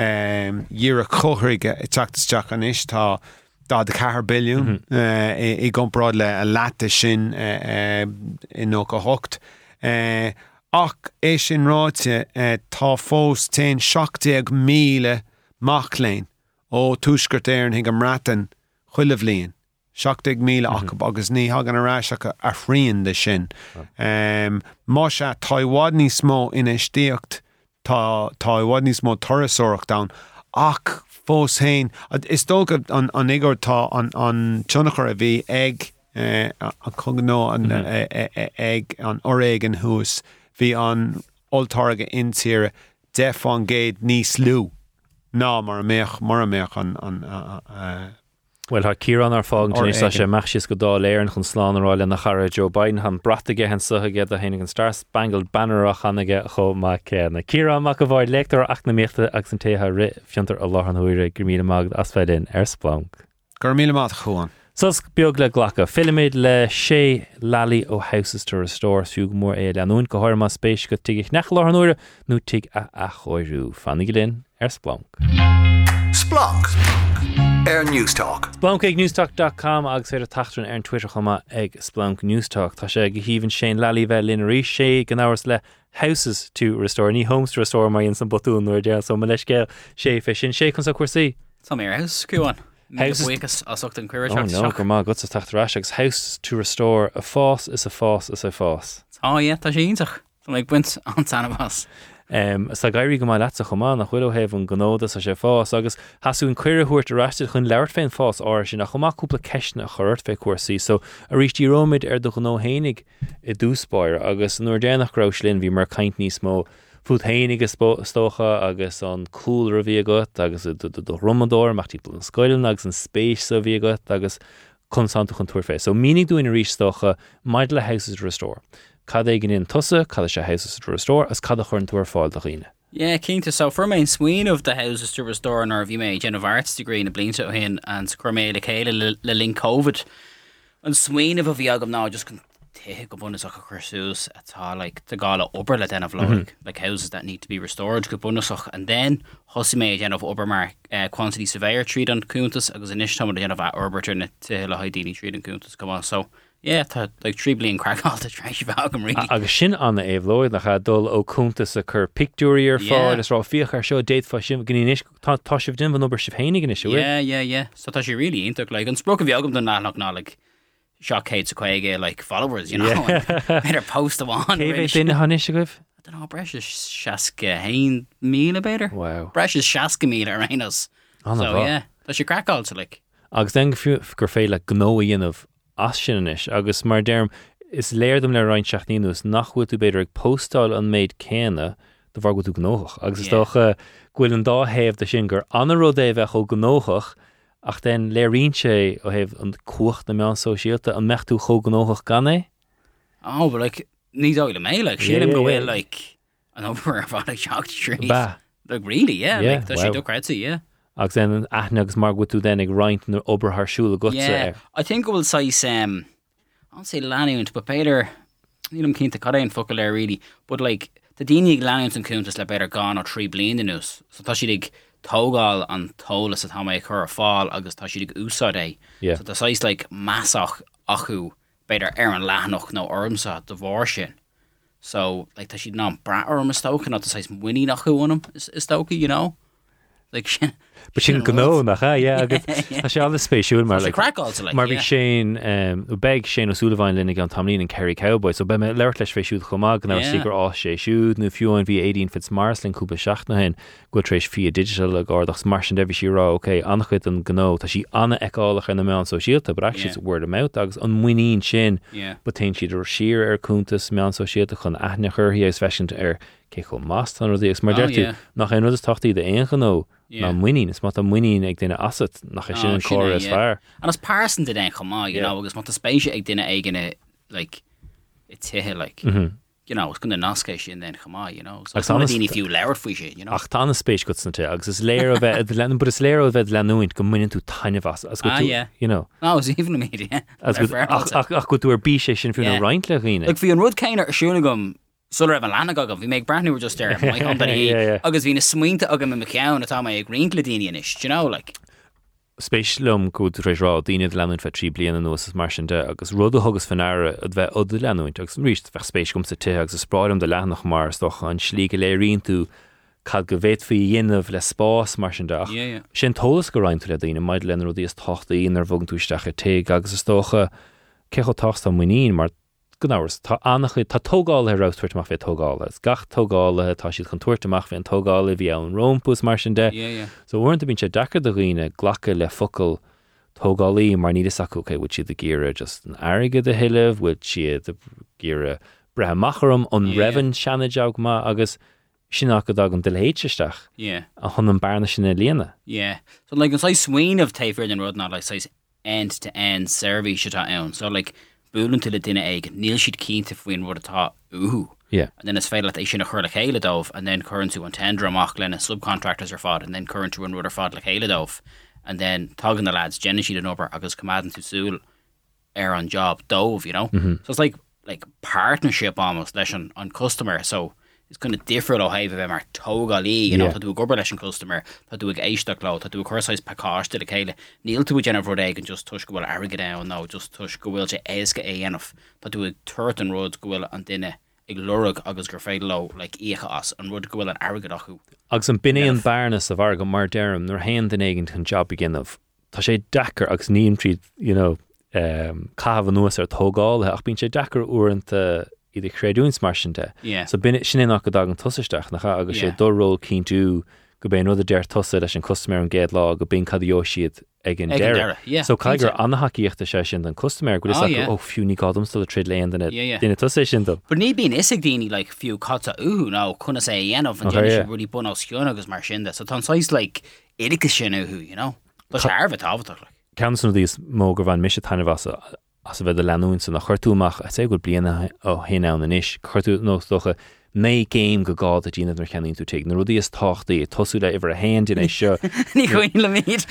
díar a chothirige mhm. i teachtasteach an is tá dá de cehar bilún uh, i, gomrád le a leta sin in nó go hocht. Uh, ach é sin ráite uh, tá fós te 16 míle machléin ó túsgurt éan hiag am ratan chuileh líon. 16 míle ach agus ní hagan aráiseach a chríon de sin. Má se táhád ní smó ina stíocht tá táhád ní smó torasóach da ach fós hain is dógad an an igortá an an tunnachar a bhí ag uh, an mm -hmm. ag an oréig an hús hí an oltáige intíre def an géad níos lú ná mar méoch mar méoch an an Well ha Kiran ar fág sa sé meis go dá chun sláánráile nach chara Joe Biden han bratige hen suige a hénig an Star Spangled banner a chanige cho má céna. Kira mac go bhhaid letar ach na méta ag san téthe ri fiantar a láhan thuire gur mí mag as félinn ar Splanc. Gur mí mat chuáin. Sus beag le ghlacha filmid le Shay Lally ó Houses to Restore siú mór é leanún go háir má spéis go tuigh nach láhanúire nó tu a a choirú fannig linn ar Splanc. Splanc. Air Newstalk. Splanc ag newstalk.com agus féidir tatain ar an Twitter chuma ag Splanc Newstalk Tá sé go híhann Shay Lally bheith lin rí sé gan áhars le houses to restore ní homes to restore mai in san botún nuair de so me leis cé sé fe sin sé chun sa cuasaí. Tá mé housecuúin. Houses asach an cuir no gur má go a tatarráisegus house to restore a fás is a fás is a fás. Tá tá sé ítach Tá ag buint an tanhas. Um, sa gaiirí go mai leta chumá nach chuil heh an gnóda a sé fás agus hasún cuiirúirt a reiste chun leir féin fás á sin nach chumachúpla ceisna chuirt fé cuasaí, so a rítí romid ar do nó hénig i dúspáir agus nuair déannachrás linn bhí mar caiint níos mó fut hénig stocha agus an cool a bhí agat agus do rumador machtí an scoilen agus an spéis a bhí agat agus constanta chun tuair fé. So mínig dúin a rí stocha maid le houses restore. cad é gin tusa cad sé houses to restore as cad chun túair fáil a riine. Yeah, Kingta so for main sween of the houses to restore an RV me gen of arts degree na blinte o hin an chromé le chéile le, link COVID an sween of a vi agam ná just te go bunnas a chusús atá like de gala ober le den of vlog mm -hmm. like houses that need to be restored go bunasach and then hosi mé of obermar uh, quantity surveyor treat an kuntas agus in istom gen of orbitter na te le haidini treat an come so Yeah, tá ag trí blion craáilta treéis bhagam ri. agus sin anna éhlóid nach dul ó cúntas a chur picúí ar fáil is rá fioch ar seo déit fa sin gní tá sih din van obair sih hénig in isú. Yeah, yeah, yeah. So tá sé rilí intach le an spro bhagam don nánach. Sa chuige like followers you know ar post amháin duine hanis goibh? Den breis seaca hain míle beidir? Wow. Breis is seaca mí ar rénas. Tá sé craáilte le. Agus den gur féile gnóíanamh as sinis agus mar derm is léirdum le rein seachníús nachhui tú beidir ag postáil an méid céine de bhar go tú gnóch agus yeah. docha ghfuil an dáhéamh de sin gur an rudé bheith cho gnóchach ach den léirín sé ó heh an cuacht na meán sosiálta an mechtú cho gnóchach gan é? Á like, ní le mé le sé go bhfuil le an over bh seach trí ba. Like, really yeah, like, sé yeah. agus den aithnegus mar go tú den ag reinint nó oberthsúla go. I think bhfuil sa um, an sé leúint ba Peter nílam cinnta cadéon focail le ri, bud like, Tá daine leúint an cúntas le beidir gan ó trí blian inús, so tá siad ag tógáil an tólas a tá méid chur a fáil agus tá siad úsá é. So tááis le like, measach achu beidir ar an lenoch nó ormsa do bhhar sin. So like, tá siad ná bra orm stocha na táis muí nach chuúnam is, is stocha you know? like, Ba sin gó nach agus sé an spéisiú mar mar bhí sé beg Séaghan Ó Súilleabháin linnig an tamlín an Kerry Cowboy, so be me leir leis féisiú chomá gan sigur á sé siúd nó fiúin bhí 18 fit Marslin cúpa seachna hen go éis fi digital a gáach mar sin debh sírá, Oké annachchuid an gó tá sí anna eáach in me an so síalta, bre si word am agus an muoín sin ba te siad sir ar cúntas me an so sialta chun aithne chuirhí is feisiint ar cé chu más an rodíos mar deirú nach an rud tochttaí de éon ganó. na muoín is mat a muoín ag duine asad nach sin choir is fear. An as pásan de den chomá agus mat a spéise ag duine aigeine i tuthe le. gon nascé sin den chamá daoine fiú leir fao sé ach tána spéis go te agus is léir a bheith le bud is léir a bheith leúint go muinn tú taine was ach mé ach go dúar bí sé sin fiú reinint le riine. Ag hí an rud céine arsúna gom Sul rah lena agam, bhí méid brehnú just there agus hí na smuointe agam me ceann atá mé ag greenle daine is, you know like. Spéislum go réisrá daine leanún fe trí blian an nuas mar de agus rud agus fanara a bheith od leúint agus ríist fe spéis gom sa te agus spráim de lenach mar stocha an slí go léirín tú cad go bhéit fao dhéanamh le spás mar sin deach. sin tólas go reinint le daine maid lenar díos tochtta íonar bhagan túisteach te agus is tócha cecho tácht am muín mar gannáhars tá annach chu tá tógáil rátuirt má fé gach tógála tá siad chun fé an tógála bhí an rompús mar sin de Yeah, yeah. so bhaint bín sé dechar do riine ghlacha le focail tógálaí mar ní sacúché bhil siad a gére just an aige de hiileh bhfuil siad brethe macharm an rahann seanaideag má agus sinach go dag an a chun an barna sinna léana. Yeah. So like swing of Tafer and Rod not like size end to end survey shit own. So like búlan til le duine ag níl siad cí a faoin rud atá uhu. Yeah. And then it's féile é sinna chuir le chéile dómh, and then current to an tender amach lena subcontractors are fod, and then current to an rudder fod le chéile dómh, and then tugging the lads siad an over agus commanding to súl ar an job dómh, you know? Mm-hmm. So it's like like partnership almost leis an, an customer. So it's kind of different ó bheith mar tógalí, you know, Yeah. tá tú gobar leis an customer, tá tú ag éisteach lá, tá tú chuáis paáiste le chéile. Níl tú Jennifer rud ag an just tuis go bhfuil aige da nó just tuis go bhfuil sé éasca é dhéanamh, Tá tú ag tuirt an rud go bhfuil an duine ag lurug agus gur féid lo le ícha as an rud go bhfuil an aige achu. agus an binné an barnas a bhar go mar dearm nar hen den éigen chun job beginnmh. Tá sé dechar agus níon tríd you know, um, cahan nuas ar tógáil ach bín sé dechar uanta idir chréúins marsinte. Yeah. So bin sin nach go dag an tuisteach nach agus sé cín tú go bé nu déir tosa leis an customer an géad lá go bin cadío siad ag an deire. So caigur anhaíochtta sé sin an customer go Oh, yeah. Oh, ó fiúní gádum sto a trid yeah. duine tusa sin do. But ní bíon isig daoine like fiú catta uhu ná chuna sé dhéanamh an Okay, déine yeah. sé rudí bun á sciún agus mar sinnda, so tá sais like idice sin know? Tá sé arbh táhaach like. Cean san dís mógur bhain mis tanna as as bheith a leún san nach chuirtúach a sé go bliana ó héán in isis chuirtú nócha mé géim go gád a dtíanamh mar cheann tú te na rudí is táchtaí tosú le iwwer a hen in é seo. Ní chuin le míad.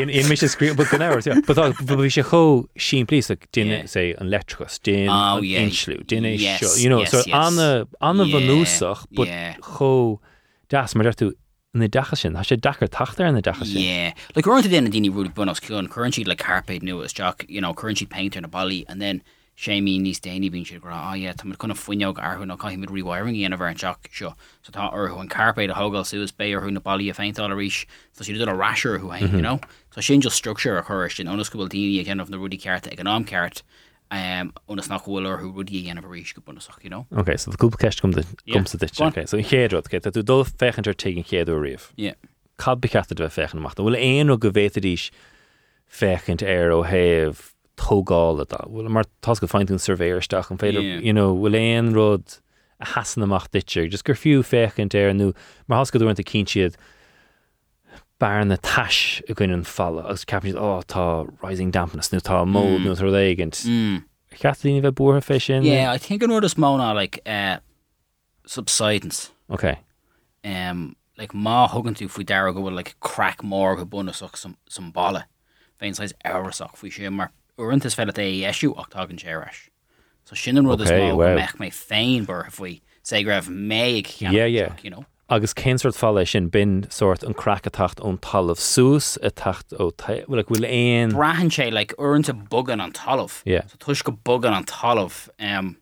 in mis scrí bu gan áir bhí sé cho sin plí a duine sé an letrachas din Oh, an yeah. inslú duine seo. You know yes, so anna anna bhanúsach yeah. cho das mar tú na the sin Tá sé dachar tatar an na dacha sin Yeah, like current then dini really buenos kill currently like carpet new as jock you know currently painter in a bally and then Shamey níos déine bín si gra oh yeah tá chuna foiineog arhu nó caiimi rewiring í anver an jock seo so tá orhu an carpet a hogal suas bé arhu na bally a feint all a ríis so si did a rasher who hain eh, you know? So sin just structure a chuir sin onoscoil daine a of na cart ag an am cart um onas nach bhfuil who rudi an a ríis go bunach you know Ok, so cúpa ceist gom gom sa dit go on. Ok, so chéadrod, okay, tú dul fechantar tegin chéadú riamh. yeah Cad bechata bheith fechan amach. Bhfuil éon ó go bhétadís fechant ar ó héh tógála dá. Bhfuil mar tá go fáintún survéirsteach an féidir, Yeah. you know, bhfuil éon rud a hasan amach ditir, just gur fiú fechant ar nó mar has go dúint a cín siad bar na tais a gin an falla agus cap á tá rising dampness nó tá mód nó tar éigent. mm. Chalíní bheith buair fé sin? yeah I think an order is mona like uh subsidence Ok. um like má hugan tú faoi dar go bhfuil like crack mór go bunasach some some balle féin sais áach faoi sé mar uantas fel é eisiú achtágan séras so sin an rud is Okay, mech mé féin bur faoi sé raibh méid Yeah, yeah. you know agus céinsort fall lei sin bin sort an crack a tacht ón talamh sús a tacht ó bhfuil bhfuil éon brahan sé like uanta bugan an talamh tuis go bugan an talamh um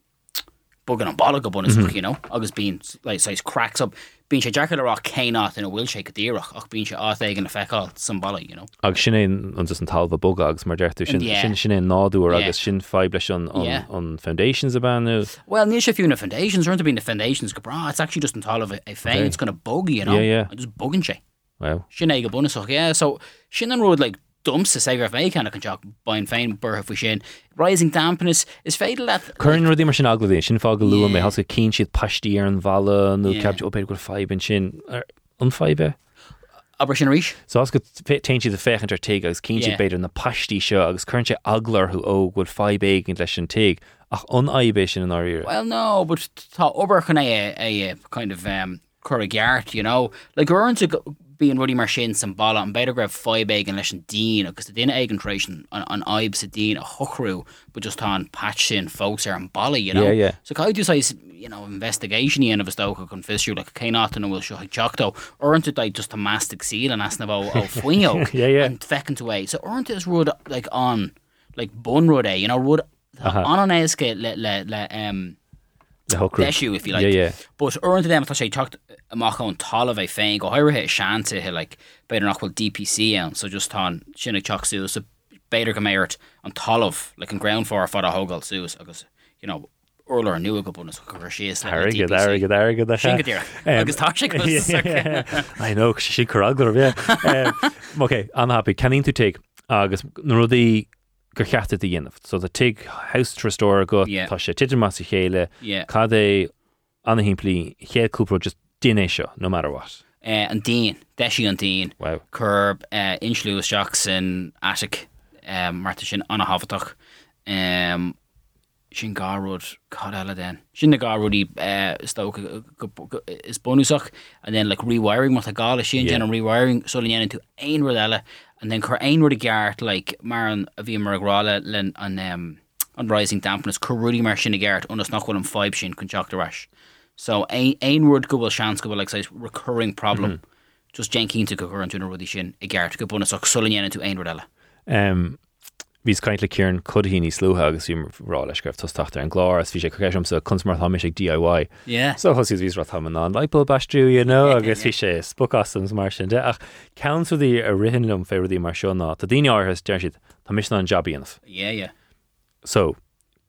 bugan an ball go you know agus bín like sais cracks up bín sé ará céát in a bhfuil sé go ddíireach ach bín sé á ag an a feáil san balla you know agus sin é an just an talh bog agus mar deirú sin Yeah. sin sin é náúir Yeah. agus sin feib leis an Yeah. an foundations a banú Well, ní sé fiú na foundations run bín na foundations go bra it's actually just an of a féin it's gonna boggy you know Yeah, yeah. Just bugging sé wow sin é go bunasach yeah so sin an road like dumsa sé rah mé canna an job bain féin bur fu sin rising dampness is féidir le Curn ruí mar sin agladí sin fá go luúa mé has go cín siad pastí ar an bhela nó cap opéid go feib an sin ar- an feibe aber sin ríis So as go teint siad a fechan ar teig agus siad Yeah. beidir na pastí seo agus chun sé aglar chu ó bhfuil feib éigin leis an teig ach an aibé sin an áíir well no but tá ober chun é é kind of um geart you know? Like gur to bíon rudí mar sin san ball an beidir greibh fibeig an leis an dín agus a duine eigentration an an aib sa dín a chochrú but just tá an patch sin fós ar an ballí you know Yeah, yeah. so caiú sais you say you know investigation í an bh stocha chun fisú le cé ná an bhfuil seo teachtó orintú ag just a mastic síl an asna bh ó foiineo Yeah, yeah. an fecin tú é so orintú is rud like an like bun rud é you know rud Uh-huh. an an éasce le le le um le hocrú issue if you like. Yeah, yeah. But orint them tá sé tucht amach an tal bheith féin go háirithe seanta he like beidir nachhfuil DPC an so just on sinna teach sú so beidir go méirt an talamh like an ground for fad a hogal sús agus you know urlar an nu go buna chu sé agad agad agad agus tá sé I know si choaglar bhé. Oké, anhappy canín tú take agus nó rudí gur cheasta a dhéanamh, so the take house restore go tá sé tiidir mas i chéile cad é anna chéadúpro just duine seo no matter what. Uh, an dín deisi an dín wow. chub uh, inslú seach san asic um, marta sin anna hafatach um, sin garród cad eile den. Sin na uh, sto is bonúsach an den le like, rewiring mat a gála sin Yeah. gen an rewiring so léan tú ein ru eile an den chur ein rud a geart like, mar an a bhí mar agráile len an um, an rising dampness choúdí mar sin a geart onas nachhfuil an fibe sin conjectorreis. So ein ein rud go bhfuil sean go bhfuil like, recurring problem. Mm -hmm. Just jenkínta go chu an túna rudí sin i gceart go buna ach soléan tú ru eile. Um, Bhís caiint le céarn chudhí ní slúthe agus rá leisgrah tuachtar an glár bhí sé chuéism sa chumar thoimi sé DIY. Yeah. So hosí vís ra tham an leipil bastrú nó agus bhí sé spocastms mar sin de ach countí a rihinlumm féirí mar seánná Tá daine áthas deir siad tá mis an. Yeah, yeah. So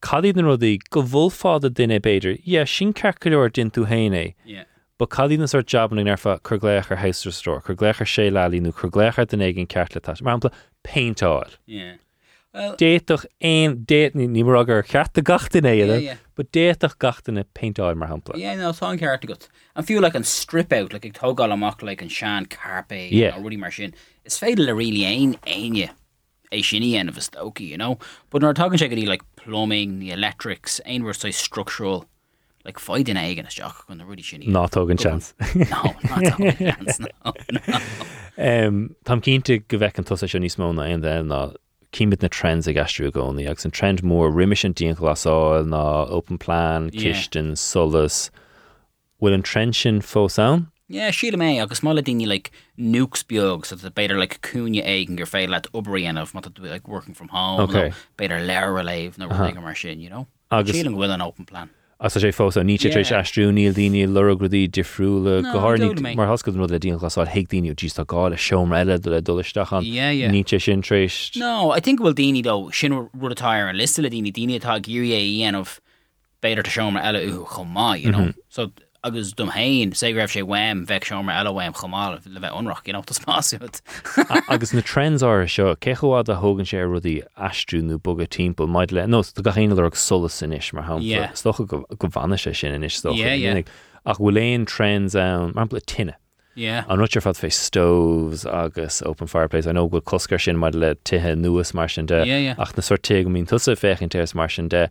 cadí an rudí go bhfuil fád a duine beidir, é sin ceircaúir din tú héine, Yeah. ba cadí na sort jobban nerfa chugléach ar heisrastó, chugléach ar sé lelíú chugléchar den éigen ceirtlatá marpla peintáil. Well, Déach éon déit ní mar agur cheart a gatain Yeah, éile, ba déach gatainna peintáil mar hapla. yeah, no, tá ceart gut. An fiú like an strip out like ag tógáil amach like an sean carpe Yeah. rudí mar sin. Is féidir le ri ein aine é sinní en of a stoki, you know. But nor talking sé í like plumbing, the electrics, ein were say structural like fighting aigen is jock gon rudí sinní. Nátógan chance. No, not talking chance, no, no. Um, cínta go bheith an tosa se níos móna aon den ná cíimiid na trends a gasú gcónaí agus an trend mór riimiis an díon glasáil ná open plan, Yeah. kiisten, solas. Bhfuil an trend sin fós an? Yeah, síle mé agus mála daine like nukes beag so that beidir like cúne aigen gur fé le obrianamh mat like working from home Okay. beidir leir a leibh uh-huh. mar sin you know Agus- bhfuil an open plan As sé fós a níte éis Yeah. astrúníil daine luragradí difriúla No, goharní mar hoscad nó le díon glasáil heic daine dí tá gáil a seom eile do le dulaisteachchan níte sin trééis No, I think bhfuil daine dó sin atá an daine daine atá géir é íanamh beidir tá seomar eile u chomá you know? Mm-hmm. So agus dom hain sé raibh sé weim bheith seomar eile weim chomá le bheith onrach you know tas máút agus na trends á seo cechoád a thugann sé rudí astrúnú bog a timp maid le nó do gachéine le solas sin is mar hapla stocha go bhana sé sin in is sto Yeah, yeah. ach bhfuil éon trends an mar bla tinine yeah. An rutir fad fé stoves agus open fireplace. An bhfuil coscar sin mar le tuthe nuas mar sin de. Yeah, yeah. ach na sorté go mín tusa fécinn teas mar sin de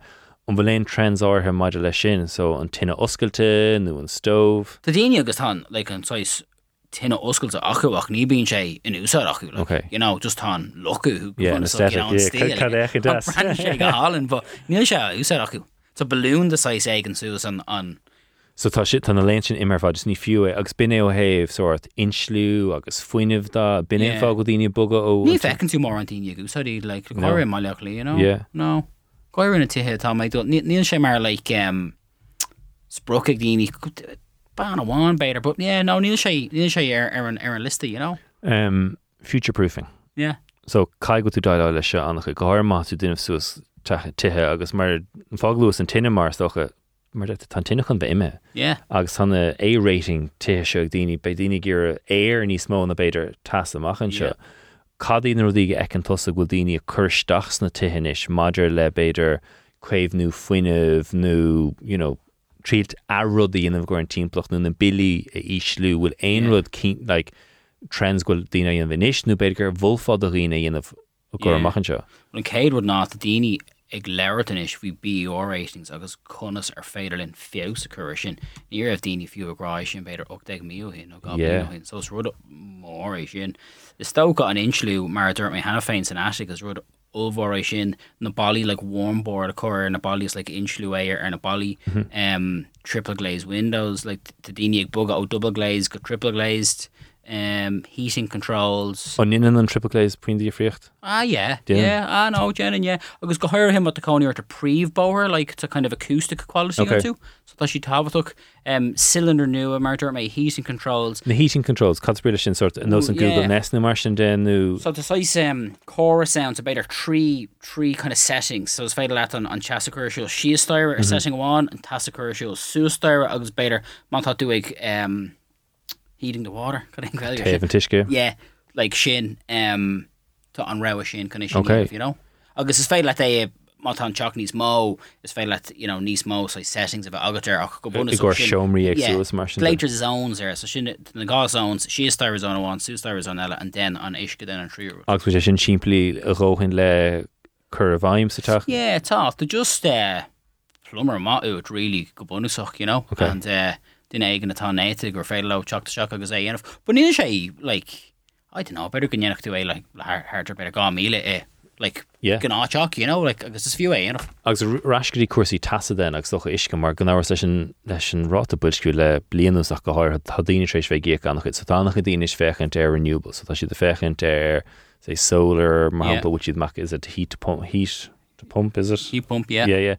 an bhfuil éon trends áthe maidir le sin so an tinine oscailte nó an stove Tá daine agus tá le an sais tinine oscailte achuach ní bíon sé in úsá acu le you know just tá locu Yeah, an aesthetic, yeah, cad- cad éiche das. sé go hálan níl se úsá acu Tá balún de sais éigen sús an an So tá si na lein sin immer fad ní fiú agus bin ó héh sort inslú agus foiinemh da bin fá go dtíine boga ó ní fecinn tú mar an daine gus dí le choir mai lelí you know? No Coirna tithe tá méid níl sé mar le um, spproig daine ban bháin beidir, but yeah, no níl sé níl sé ar ar an ar an lista you know um, future proofing. yeah So cai go tú dáile lei se annach go gáir má tú duineh suas tuthe agus mar an fáglúas an tinine mar stocha mar de tan tinine chun bheith yeah agus tanna A-rating tuthe seach daoine be daine gur éir níos mó na beidir tas amachchan seo. Yeah. Cadí na rudí ag an tosa bhfuil daine chuirsteachs na tuhanis Maidir le beidir chuimhnú foiinemh nó you know, tríd a rudí inmh gur an timpplach nó na bilí a íslú bhfuil aon rud cí like, trends goil daine an bhanis nó beidir gur bhfuilfád a riine gur Yeah. amachchan seo. an céad rud ná a ag leirtanis bhí BO ratings agus conas ar féidir linn fios a chuir sin ní ah daine fiú ará sin beidir 8 míú hin ó Yeah. hin so rud é sin is tócha an inslú mar dúirt mé hena féin san as agus rud óhór sin na ballí like warmboard a choir na ballí is like inslú éir ar na ballí um, triple glazed windows. Like tá daine ag bugad ó double glazed go triple glazed um, heating controls. An inan an tripleléis puintí friocht? Ah, yeah, Yeah. yeah, ah, no, Jen, yeah. Agus go háir him at the conir to príomh bower, like to kind of acoustic quality Okay. too. So that she táhaach um, cylinder new a martyr my heating controls. Na heating controls sin sort an nó an Ooh, Google. Nest na mar sin denú So the size um chorus sounds about there three three kind of settings. So it's fatal at on on Chasacurcial she styre Mm-hmm. setting one and Tasacurcial su styre agus better Manta doig um heating the water. Can I tell you? Yeah, like shin um to an rawa shin kind of Okay. you know. Agus is fatal at they Matan Chockney's mo is fatal at you know Nice mo so settings of agatar och go bonus. I ggur seomraí agsúlas mar sin. Later zones there so shin the ga zones she is styre zone one, su styre zone ella and then on ishka then on three. agus bhfuil sé sin siimplí a róhin le a bhaim sa teach. Yeah, tá Tá just uh, plumber má ut really go bonusach, you know. Okay. And uh, duine aigen atá néite gur féile le teach seach agus é dhéanamh. Bu ní sé like I don't know, better gannach tú é like hartar better gá míle é like Yeah. gan áteach, you know, like agus is fiú é dhéanamh. agus rascaí cuasaí tasa den agus docha isce mar gan áhar leis leis an ráta builsciú le blianúach go háir daine éis bheith gé annach so tánach a daine fechant ar renewable, so tá si de fechant ar sé solar mar Yeah. bhid mac is it heat pump heat to pump is it? Heat pump, yeah. yeah, yeah.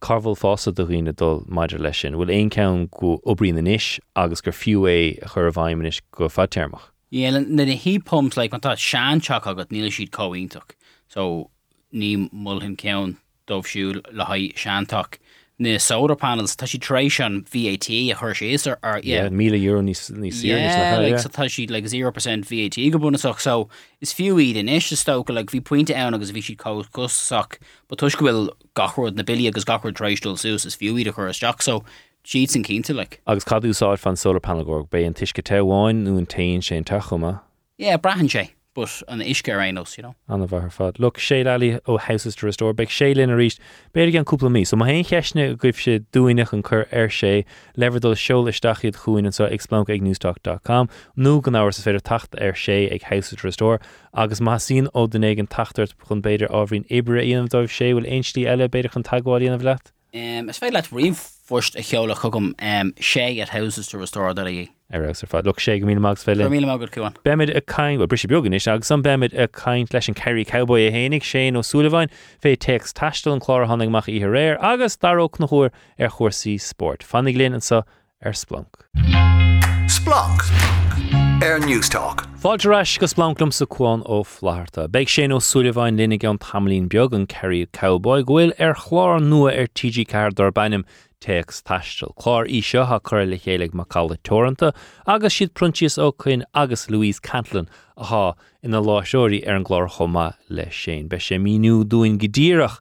Carfuil fása do riine dul maidir lei sin bhfuil éon cen obrín na níis agus gur fiú é chur a bhaimiis go fatéarmach. Yeah, na na heat pumps like man tá sean teach agat níl siad cóíntaach. So ní mulhin ceann dómh siú le haid seanach. Na solar panels. Tá si trééis an VAT a chuir sééis ar ar míle euro ní ní Yeah, like, sí so tá siad like 0% VAT go bunasach so is fiú iad in is sto like bhí puinte ann agus bhí si cosach, ba tuis go bhfuil gachród na bilí agus gachród treistal sús is fiú iad a chur isteach so siad san cínta like. agus cadúsáid fan solar panel go bé an tuisce teháin nó an tain sé an tuchama Yeah, brahan sé, but an isce rénos, you know. anna bhar fad. Look sé eí ó Houses to Restore, beag sé linn a ríist béidir an cúpla mí, so má hén cheisne goibh sé dúineach an chur ar sé leverdul seolaisteachchiad chuin an so explunk ag newstalk.com nó gan áhar sa féidir tacht ar sé ag Houses to Restore agus má sin ó den ag an tachtart chun beidir áhrín ibre íanamh dóibh sé bhfuil einstí eile beidir chun tagháil íanamh leat. Um, is féile riomh fust a cheola chugum um, sé at houses to restore í. Ar ar fad, Look sé go mí mags fé mí mágad cuain. Bemid a caiin well, bris began is agus san bemid a caiint leis an Kerry Cowboy a hénig sé ó Sullivan fé Téacs Taistil an chlár hannigach í réir agus daróch nach chóir ar er chóirsaí sport. Fannig linn an sa ar Splanc. Splanc. Air News Talk. Fáilteéis go splanclumm sa chuáin ó flaharta. Beiig sé ó Sullivan linnig an tamlín beag an Kerry Cowboy gohfuil ar chlár nua ar TG car dar bennim Téacs Taistil. Chlár í seo ha chuir le chéalaigh Macalla Teoranta agus siad pruntíos ó chuin agus Louise Cantillon aá ina láisiúirí ar er an glár chomá le sé. Be sé míú dúin godíireach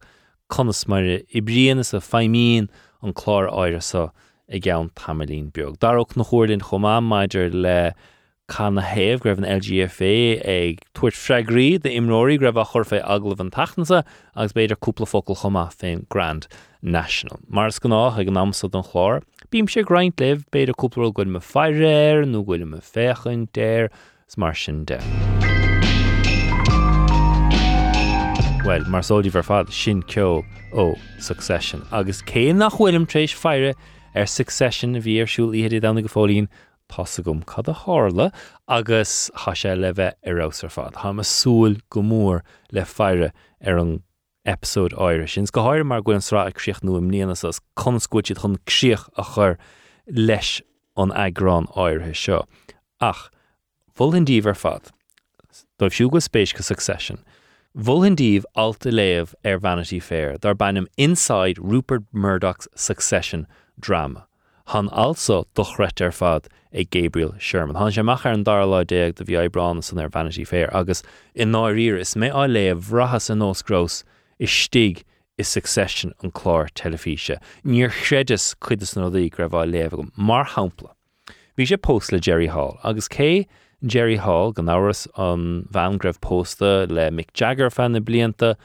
conas mar i bríana sa feimíon an chlár áire sa i gceann tamlín beag. Chomá le Can héamh greibh an LGFA ag tuairt freigraí de imróí greibh a churfé aglah an tatansa agus beidir cúpla focail chumá féin Grand National. Mars go ná ag an amsa an chlár, Bím sé griint leh beidir cúplail goil me feirréir nó gohfuil me féchan déir mar sin de. Well, mar sódí ver fad sin ceo ó Succession. agus cé nach bhfuilm trééis feire ar Succession a bhí arsúil iad dána go fólín Gom cad a hála agus há sé le bheith arrásar fad. Tá a súil go mór le feire ar an episód áire sin go háir mar goin rá ag críoch nuam níananas as conscuid chun críoch a chur leis an agrán áirithe seo. Ach, bhfuilhindíh ar fad, Dóibh siú go spéis go succession. Bhfuilhindíh alta léamh ar Vanity Fair, dar inside Rupert Murdoch's succession drama. Han also dochret ar fad Gabriel Sherman. Han sé machar an dar lá déag do san Vanity Fair agus in náír is mé á léomh rahas an nósgrós is stig is succession an chlár telefíe. Níor chréidir chuidir nó dí raibh á léh go mar hapla. Bhí sé post le Jerry Hall agus cé Jerry Hall gan áras an bheangrah posta le Mick Jagger fan na blianta,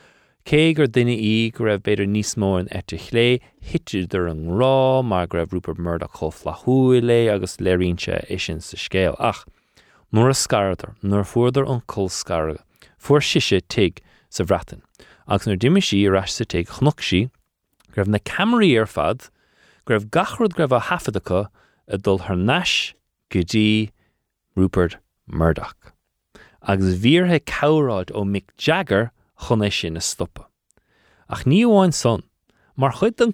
cé gur duine í go raibh beidir níos mó an etich lé, hitidir an rá mar go raibh Rupert flathúi lé agus ach. Nuair a scaradar nuair fuidir an col scarga, fuair siise tig sa bhreatan. agus nuair diimi sí arás sa tig chnoc sí, greibh na camarí ar fad, greibh gachrod a hafadacha a dul th Rupert Murdoch. Agus bhíorthe cabráid ó Mick Jagger chun é sin na stoppa. Ach ní bháin son, mar chud an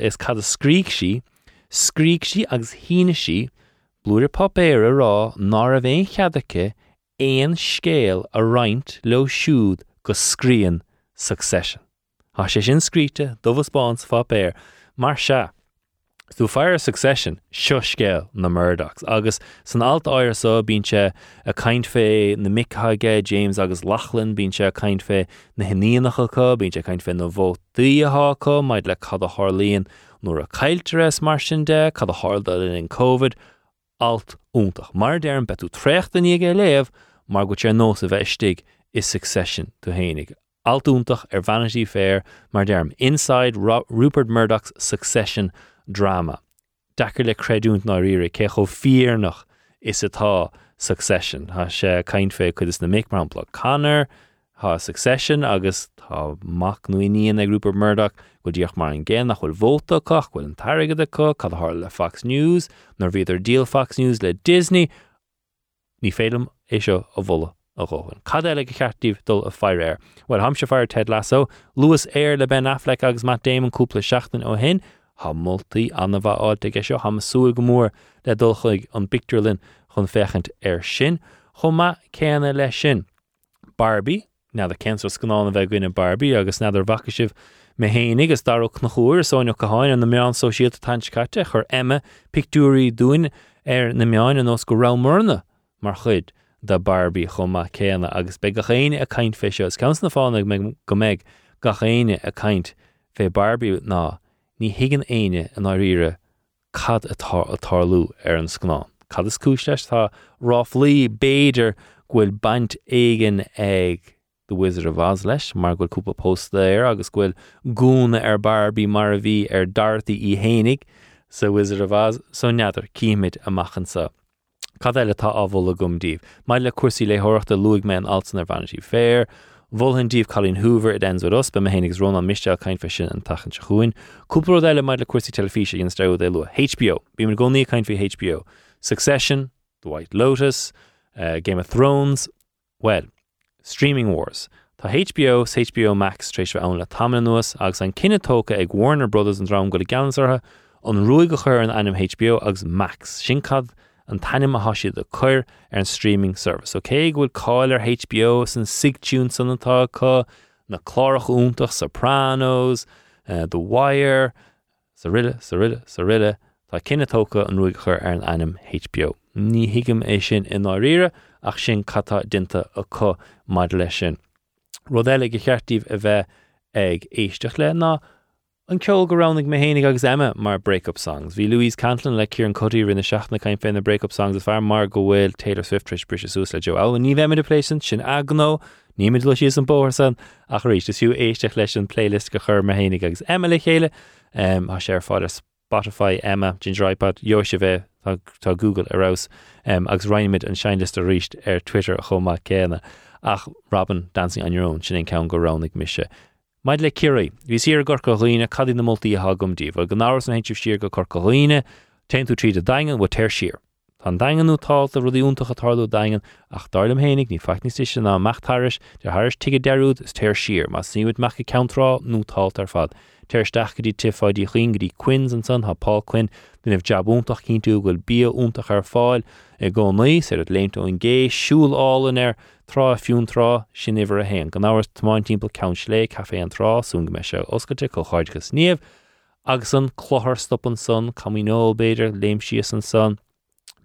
is cad a scríic si, scríic si agus híine si, blúir popéire rá ná a bhéon cheadacha éon scéal a roiint siúd go scrían succession. Tá sé sin scríte dohas spáns fá mar se. Sú fear succession seo scéal na Murdochs, agus san alt áir so bín se a caiint fé na Michaige James agus Lachlan bín se caiint fé na heníanachacha, bín se caiint fé na bhótaíácha maid le cad a Harlíonn nuair a caiilteres mar sin de cad a hálda in COVID alt úntaach. Mar dearm betú trecht in ige léamh mar go sé nó a bheittig is succession do hénig. Altúntaach ar Vanity Fair mar derm Inside Rupert Murdoch's Succession drama. Dachar le creúnt ná rire ce cho fíornach is Succession. Tá sé caiint fé chud is na méicrampla Conner, há Succession agus tá mac nuíon ag Rupert Murdoch go dtíoch mar an ggéan nach chuil bóta coch bhfuil an tairigad chu cad th le Fox News, nar bhíidir deal Fox News le Disney, ní félam é a bhla a ggóhann. Cad eile go cheartíh dul a fearir. Well ham fear Ted lasso, Lewis Air le Ben Affleck agus Matt Damon cúpla seachtain ó hin, há multaí anna bh áid ige seo ham súil go mór le dul an Picturelin chun fechant ar sin, chumma céanna lei sin. Barbie, na a cancer scanánna bheith gine Barbie agus nadidir vaca sibh me héananig agus darach na chuúir sáinine go an na meán so siad tancate chur Emma picúí dúin ar na meáin an os go ramórna mar chud. de Barbie chumma céanna agus be go chéine a caiint fé seo cans na fána go méid ga chéine a caiint fé Barbie ná ní higann aine an áíre cad atá atálú ar an scanán. Cad is cúisteis tá ráflíí béidir ghfuil baint éigen ag do Wizard of Oz leis mar ghfuil cúpa post ir agus ghfuil gúna ar Barbie mar a bhí ar dartaí i hénig sa Wizard of Oz so neadidir cíimiid amachchan sa. Cad eile tá áhla gomdíh, Mai le cuasaí le thuirta luigh me an altan ar Vanity Fair, Bhilhann díomh chalín Hoover i dens us be hénig run an misteil caiin fe sin an tachan chuin, Cúpla eile maid le cuasí telefíe gin stra é lu HBO, Bí mar fi HBO, Succession, The White Lotus, uh, Game of Thrones, well, Streaming Wars. Tá HBO HBO Max trééis an le tam nuas ag Warner Brothers an rám go le gansartha an anim HBO agus Max sincad an tanim a hasisiad a chur ar an streaming service. Ok bhfuil cáil ar HBO san sigtún san antá chu na chlárach úntaach Sopranos, uh, The Wire, sa riile sa riile sa riile tá ruúig chur anim HBO. Ní hiigem é in áíire ach sin chattá dinta a chu maid lei sin. Rud eile go le ná an ceol go rannig mé agus Emma mar breakup songs. Bhí Louise Cantlin le cur an codí rinne seachna caiim féin na breakup songs a fear mar go bhfuil Taylor Swift tris bri sús le Jo a ní bheith de pléisisin sin agnó, níimiid le síos an bóir san a rééis de siú éisteach leis an playlist go chur mar agus Emma le chéile a sé fád Spotify Emma Gingeripad Jo se bheith tá Google arás um, agus reinimiid an seinlist a riist ar Twitter a chomá céna ach Robyn dancing an your own sin cen go rannig mise. Maid le curí, hí siar goghine cadí na moltúltaí a hagumdíh, go an héintú siar go corcoghine, teú tríd a siir. Tá daganú tá a rudíúntaach a tarlú dagan ach darlam hénig ní feicní sin ná mechttáris de thairis tuige deúd is teir siir, mas níúid meach countrá nútáil ar fad. Teirsteach go dtí tiáidí chin go quins an san hapá quin den ah jabúntaach cinú goil bí úntaach ar fáil i g níos ar léint ó an gé siúlálan ar trá fiún rá sin ihar a héin, gan áhar tomáin timp count lé caé an rá sún go me se oscaite go cháidgus níomh, agus an chlothir stop an son, camínóbéidir, léim sios an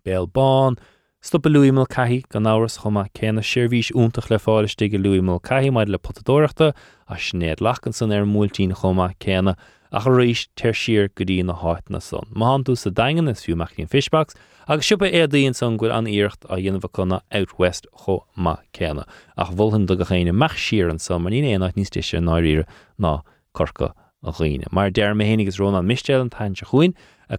son, béalbán, Stoppa luúimil caihí gan áras chuma céna sirhís úntaach le fáiliste go luúimil caihí maid le potadóireachta a snéad lachan san ar múltíín chuma céna a chu rééis teir siir na háit na son. Máú sa dagan is fiúach cín fishbacks, agus siúpa édaíon san ghfuil an íocht a dhéanamh chuna outwest cho má céna ach bhulhann do go chéine meach an sam maní éanaach níos tíise náíre ná corca a chuoine. Mar dear mé is rónna mistéil an tainte chuin a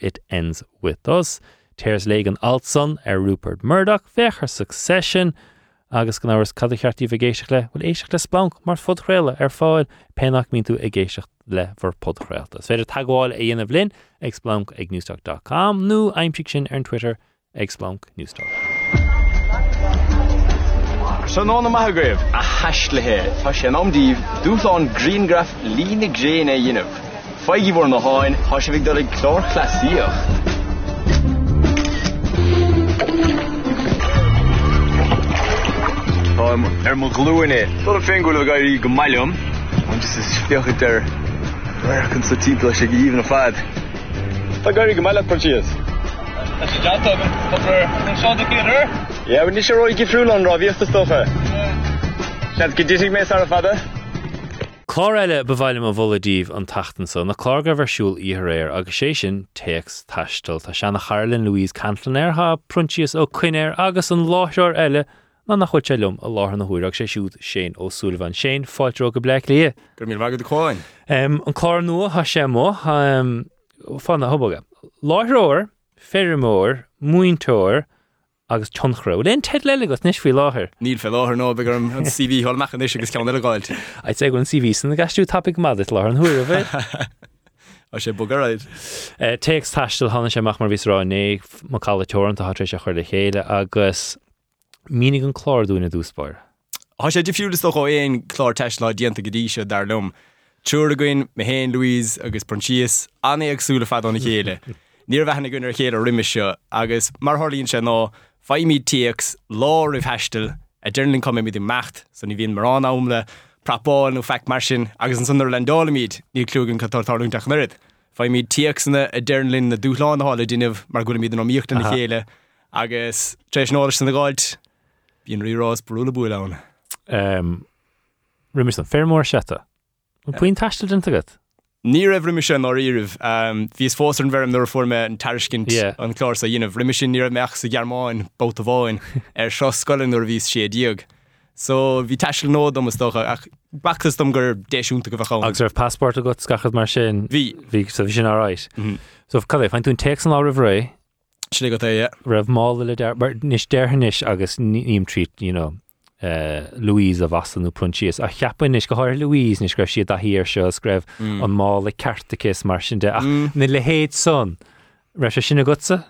it ends with us. Téirs le an altson ar Rupert Murdoch fechar succession agus gan áras cad cheartí a géisioach le bhfuil éisioach le Splanc mar fodchréile ar fáil penach mín tú a géisiocht le bhar podchréalta. S féidir tagháil a dhéanamh linn ag Splanc ag newstalk.com nó aimimtí sin ar an Twitter agsplank Newstar. Se ná na maithgréibh a heislethe Tá sé amdíh dúláán Greengraf lína gréin é dionmh. Feigi bhór na háin há se bhíh do ag chlár chlasíoch. er mo gloene. Dat fin go ga go malom, want is is ficht er kun sa timpel se even of faad. Tá gar go meile portías. Ja ní sé roi gifriú an ra vísta stocha. Se go dí mé ar a fada? Chláile bhhaile a bhladíh an tatansa na chlága bharsúil ihéir agus sé sin teex taistal tá seanna charlinn Louis Canlanéir ha pruntíos ó cuiineir agus an láthir eile na nach chuid telum a láthar na húach sé siút Séaghan Ó Súilleabháin sé fáilró go bleich lí. Gur mí vagad cháin. an cá nua ha sé mó fanna hoboga. Láithróir, ferrimór, muintóir agus tionchró. Len te leile go níos fao láthir. Níl fe láthir nó begur an CV hall mechan is agus cean gáilt. Ait sé gon CV san na gasú tapig madit lá an thuúir a bheith. a sé bugarráid. Téacs Taistil hána sé mach mar vísrá né má callile teran a hatrééis a chuir le chéile agus mínig an chlárúna dúspáir. Tá sé difiúlas do éon chlár teistlá dianta godíise dar lom. Trúr a goin me héin Louis agus Prontíos anna agsúla fadánna chéile. Níor bheithna gunnar chéad a riimiise agus mar hálíonn sé ná faimí tíex lá rih heistal a dlinn com mí mecht san ní bhíon marrán ámle, prapáil nó feic mar sin agus an sunar lendálamíd ní clúgann catartarúntaach nurid. Fa mí tíachsanna a dernlinn na dúláánhála duineh mar gona míad an míochtta na chéile agus trééis náir san na gáid Bhíon rirás brúla bu lán. Rimis an fermór seta. Puoin taiste den agad? Ní rah riimiisi á íirih hís fós an bhem nuair forme an taircint an chlár a dionmh riimiisi ní meach sa gearmáin bót a bháin ar seo scolan nuair vís sé diaag. So bhí teisiil nód am stocha ach bachtas dom gur déisiúnta go bhá. Agus raibh passport a go scachad mar sin hí hí sa bhí sin áráis. So cad fein tún te an á ré Sle go é raibh mála le níos deirnis agus níim you know, uh, Louise a bhasanú pruntíos a cheapanis go háir Louise ní scraibh siad a hir seo scraibh Mm. an mála cartachas mar sin de ach na le héad son se sinna gosa?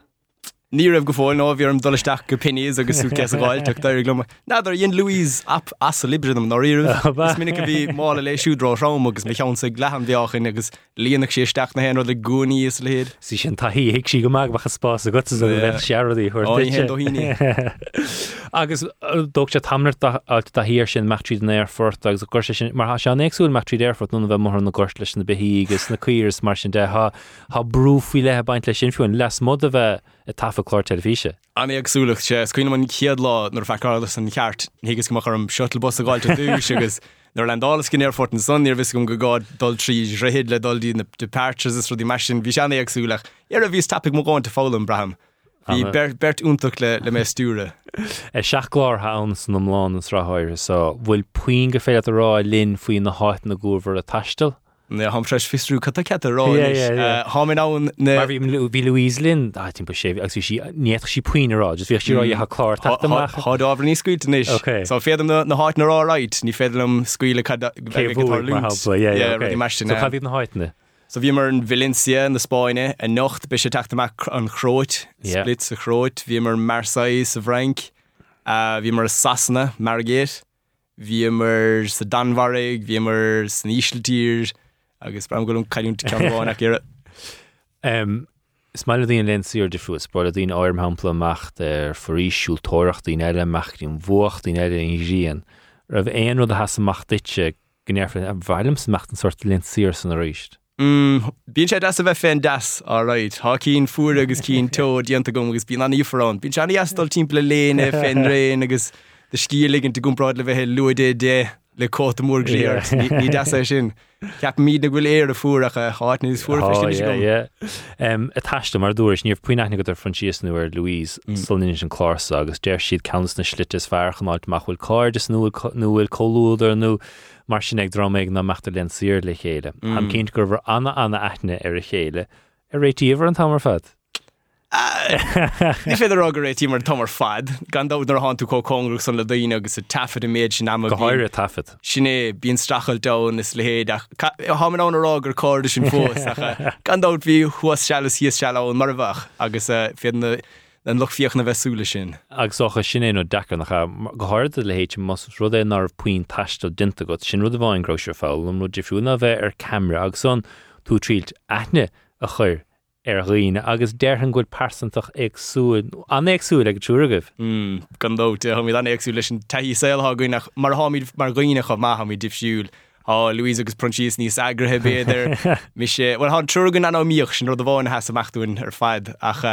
Ní rah go fáil ná bhí an dolisteach go agus sú ce gáil teach dar glum. Nádar dhéon Louise ap as a libredum nóíh ba. minic bhí mála lei siúdrá rám agus me chean sa glehan bheáchan agus líanaach sé steach na hen le gúní is léad. Sí sin taí hiic si go mag bach spás a go seaí hen agus sé tamir a hir sin metrií den airfort agus go sin mar se éagsúil metrií airfort nu bheith mar na gort leis na behí agus na cuirs mar sin de ha brúfií le baint lei sin les mod a bheith a tafa chlár telefíe. An agsúlaach sé cuioine man chiad lá nar feálas an ceart hégus go mar an shuttlebus a gáilte dú agus nar lendálas cin airfort an son ar vis gom go gád dul trí réhéad le dulí na de perches is rudí mesin bhí seanna agsúlaach ar a bhís tapig mó gáin te fálam braham. Bhí bert úntaach le le mé stúre. E seaachlár hán san amláán an sráthir so bhfuil puin go féad a rá linn faoin na háit na gúhar a taistal. Ne ham freis fistrú cat ce rá. Hámin Mar bhí Louise Lynn timp sé agus sí níach sí puoinerá, just bhí sí rá a chlár ábhar ní scuútanis Okay. Tá féadm na háit na ráráid ní scuile So chahí na háitne. So bhí mar an Valencia na Spáine a nocht be sé teachtamach an chróit split sa chróit, bhí mar Marseille sa Frank, bhí mar Sasna Margéit, bhí mar sa Danvarig, bhí mar san Ísiltír agus bram goún caiún ceáin ire. Um, Smaile dtíon lensíor de fuús, bar a dtín áirm hapla macht ar foríisiúil tóirecht dín eile mecht ín bhuacht dín eile in rían. Ra bh éon rud a has macht ditse gnéirfle a bhhailm sa an sort lensír san a ríist. Bín sé as a bheith féin das áráid, Tá cín fuair agus cín tó dianta gom agus bí an íforrán. Bín seanna astal timppla léine féin réin agus de scíliginn te gúmráid le bheith luide dé le cóta mór gréir. Ní de sin. Ceap míad na bhfuil éar a fuach a háit níos fuair A taiiste mar dúirs níomh puoineachna go ar Frantíos nuair Louise solíine an chlása agus déir siad counts na slitas fearchanáid machfuil cáirdes nuhfuil choúidir nó mar sin ag droméid na meachta len sir le chéile. Am cinint gur bhar anna anna aithne ar er a chéile a er réitíomhar an tamar fad. Ní féidir agur rétí mar tomar fad, gan dánar há tú có congrú san le daine agus a tafad a méid sin am háir a tafad. sinné bíon strachel da is le héad haman an rágur códa sin fós gan dát bhí chuas selas híos se an mar agus fé den loch fioch na bheitsúla sin. Agus socha sin éú dechar nach gohairda le héit mas rud é nar puoin taistal dinta go sin rud a bháin groisiir fáil an rud bheith ar camera agus son tú trílt ethne a chur ar riine agus deirhan goil persantach agsúin an agsú ag túragah. Mm, gandó mí an agsú leis taí saoilthgaach mar háid mar gine chu maithamí difsiúil. á Louis agus Prontíos níos agrathe béidir mi sé bhil há trúgan an míoch sin ru bháin has amachúin ar fad ach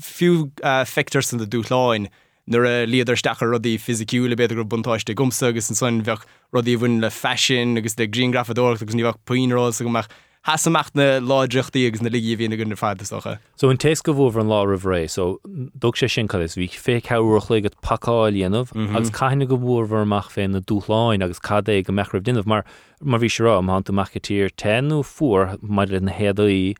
fiú fetar san de dúláin nuair a líadidir stachar rodí fysiiciúla beidir go buntáiste gomsa agus an son bheoh rodí bhain le fashion agus de Greengrafador agus níhah poinrá a goach Hasamacht na láidirchttaí agus na ligí hína gunnar fadasocha. So teéis go bhór an lá a bhré, so dog sé sin chois bhí fé ceúch le go paáilíanamh agus caiine go bhórhar amach féin na dúláin agus cadé go mechrah dunneh mar mar bhí se rám han mechatír tenú fuór mar le na héadaí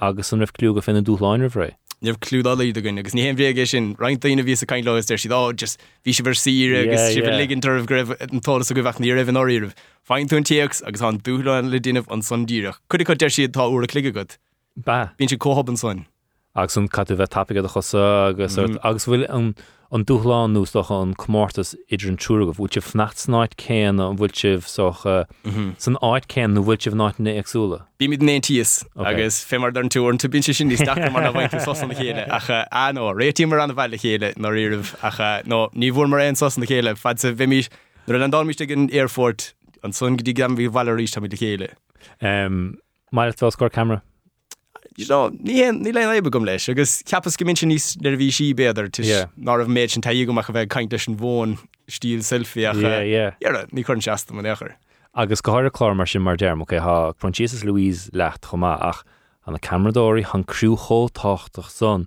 agus an rih clú go fin na dúláin a bhré. Neh clúdáí a gunn agus ní héimré sin reintaína ví a caiin leir si dá just hí se ver síre agus si ligintar greibh antálas a go bheith ní raibh áíh. Fein tún tíogus agus an dúláin le duanamh an sondíireach. Cuidir chu deir siad tá úra clige go. Ba Bhín si cóhabban son. Agus an catú bheith tapige a chosa agus mhm. agus bhfuil an an dúláán núsach an cummórtas idir an túra go bhúte fnachtsnáid céan an bhfuil sih socha uh, mhm. san áid céan nó bhfuil sih náitna agsúla. Bí mid nétíos agus fémar an túún tu bin sin ní sta mar bhaint sosan na chéile acha an uh, rétí mar an bhile chéile nó riirh acha uh, nó ní bhór mar an sosan na chéile fa sa bhimís nu an dámiste an Airfort an son gotí gan bhí bhile tá de chéile. Mai tá scór camera. Ní ní le ébe gom leis, agus ceapas go min níos le bhí sí béidir tu ná ah méid sin taí gomach a bheith caiinte an bhin stíl selfiach ní chun seasta man éair. Agus gohair chlár mar sin mar derm, ha Francis Louise lecht chomá ach an cameradóí han cruúó táchtach son.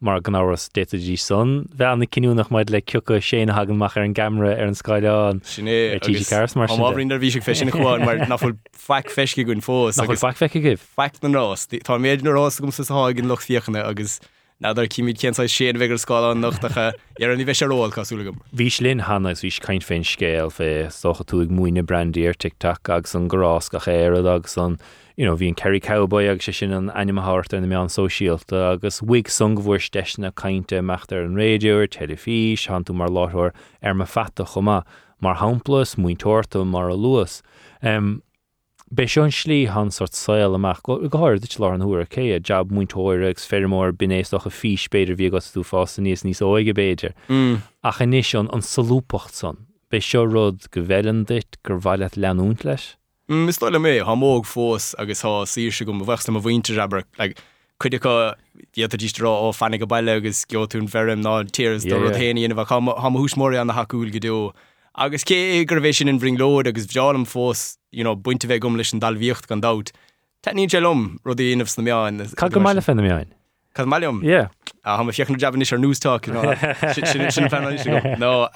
Mar gan áras détadí son. Bheit anna cinúnach maid le ciúcha séna hagan mach ar an gamra ar an Skyán Sinné cars mar áín ví fesin chuáin mar nafuil feic feisci gon fós agus fe fe gih feic an rás Tá méidir rás gom sa hágin loch fiochanna agus nadidir cíimiid cén sé bhegur sáán nachtacha ar an ní bheith róil cosúlagam. Bhís linn hanas bhís caiin féin scéal fé socha túig muoine brandíir tictach agus an gorás go chéad agus an you know, hín Kerry Cowboy agus sé sin an animathart na mé an sosiálta agus sung bhhuiir steisna caiinte meachtar an réúir, telefís, hanú mar láthir ar me feta chumá mar haplas muointorta mar a luas. Um, Bei seán slí han sort saoil amach go gáir dit lá an thuair a jab muintóiregus fermór binééisach a fi spéidir bhí agus tú fás níos níos óige béidir. A chanéis an an salúpacht san. Bei seo rud go bhean dit gur bhile leanún leis? Mis le mé ha móg fós agus há sí se gom bhhesta a bhainte aber chuide dítírá ó fannig go bailile agus geún ferm ná tíras do héanaine bh ha húsmóí an na haúil agus cé gurvéisi in bring lód agus bheálam fós buinte bheith gom leis an dalhíocht gan dat. Te ní gelum rudí inmh na meáin. Ca go meile fan meáin? Ca maiom? Ié. ha fiochan jabanis ar nústá No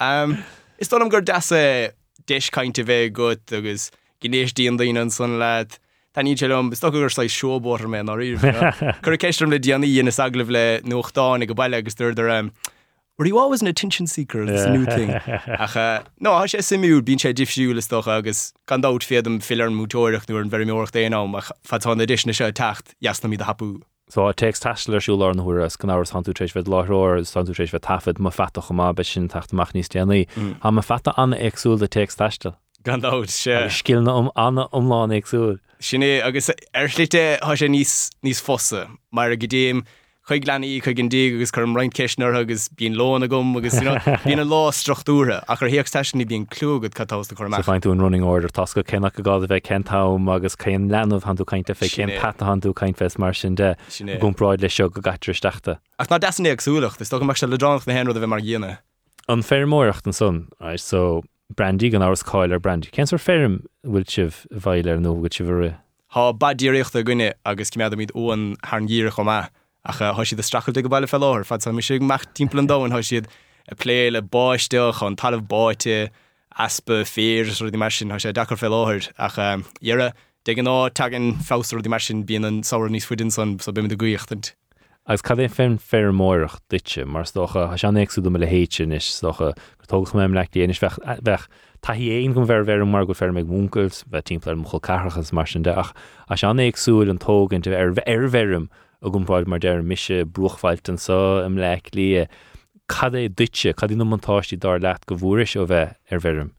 Is dom gur deasa deis caiinte bheith go agus gnééis díon daon san. Tá ní telum sto gur lei seóbor me á ri. Cur ceistm le déanaí ina saglah le nuachtáin go bailile agus am. Were you always an attention seeker this yeah. new thing Ach, uh, No ha sé simú bín sé difsiúle stoch agus gan dat féadm fiar mútóireach nuair an very méocht déanam fatá edition se tacht jas na mí a hapú. So a text taiilersú lá anhuiir as gan áhar sanúéis bheit láthir sanúéis bheit tafid má feta chumá be sin tachtach níos déanaí. Tá má feta anna agsúil de Téacs Taistil. Gandát sé Skilna om anna omláin agsúil. Sinné agus airslite há sé níos níos fossa mar a godéim chuig leanaí chu gin dé agus chum rein ceisnar agus bíon lóna gom agus bíon lá strachtúra a chu héoh teisina bíon clúgad catásta chu feinú an running order. Tasca cena go gáda bheith centám agus céan leanmh hanú caiinte fé cén pet hanú caiin fes mar sin de. Gúnráid le seo go gaitristeachta. Ach ná desanna agsúlacht, is sto mar se le dránach na henú a bheith mar dhéine. An fémóracht an sun so brandí an áras cáil ar brandí. Ar ferm bhfuil sibh bhaile ar nó go si bhre. Tá badíocht a gine agus cimad míid óan thgéire chomá. ach eh, há siad a strachel go bailile fellir, fa mi sé mecht timppla dáin há siad a plé le báisteach an talamh báite aspa fér ru d mar sin sé dachar fel ach eh, dhéire de an ná tagan fású d mar sin bíon an saoir níos fuidin san so bim de goíochttant. Agus cad é fé fér móirech ditse, mar stocha do me le héin is stocha gotógus méim le déanais bheith eh, Tá hí éon gom bhar bhar mar go fer meid múnkels bheith timpplair mo choil carchas mar sin deach a se an éagsúil an tóginn ar ar bhem a gúnpáid mar deir mise bruchhhailtan sa am le lí eh, cad é dute cad í nótáistí dar leat go bhúris ó bheith ar bhem.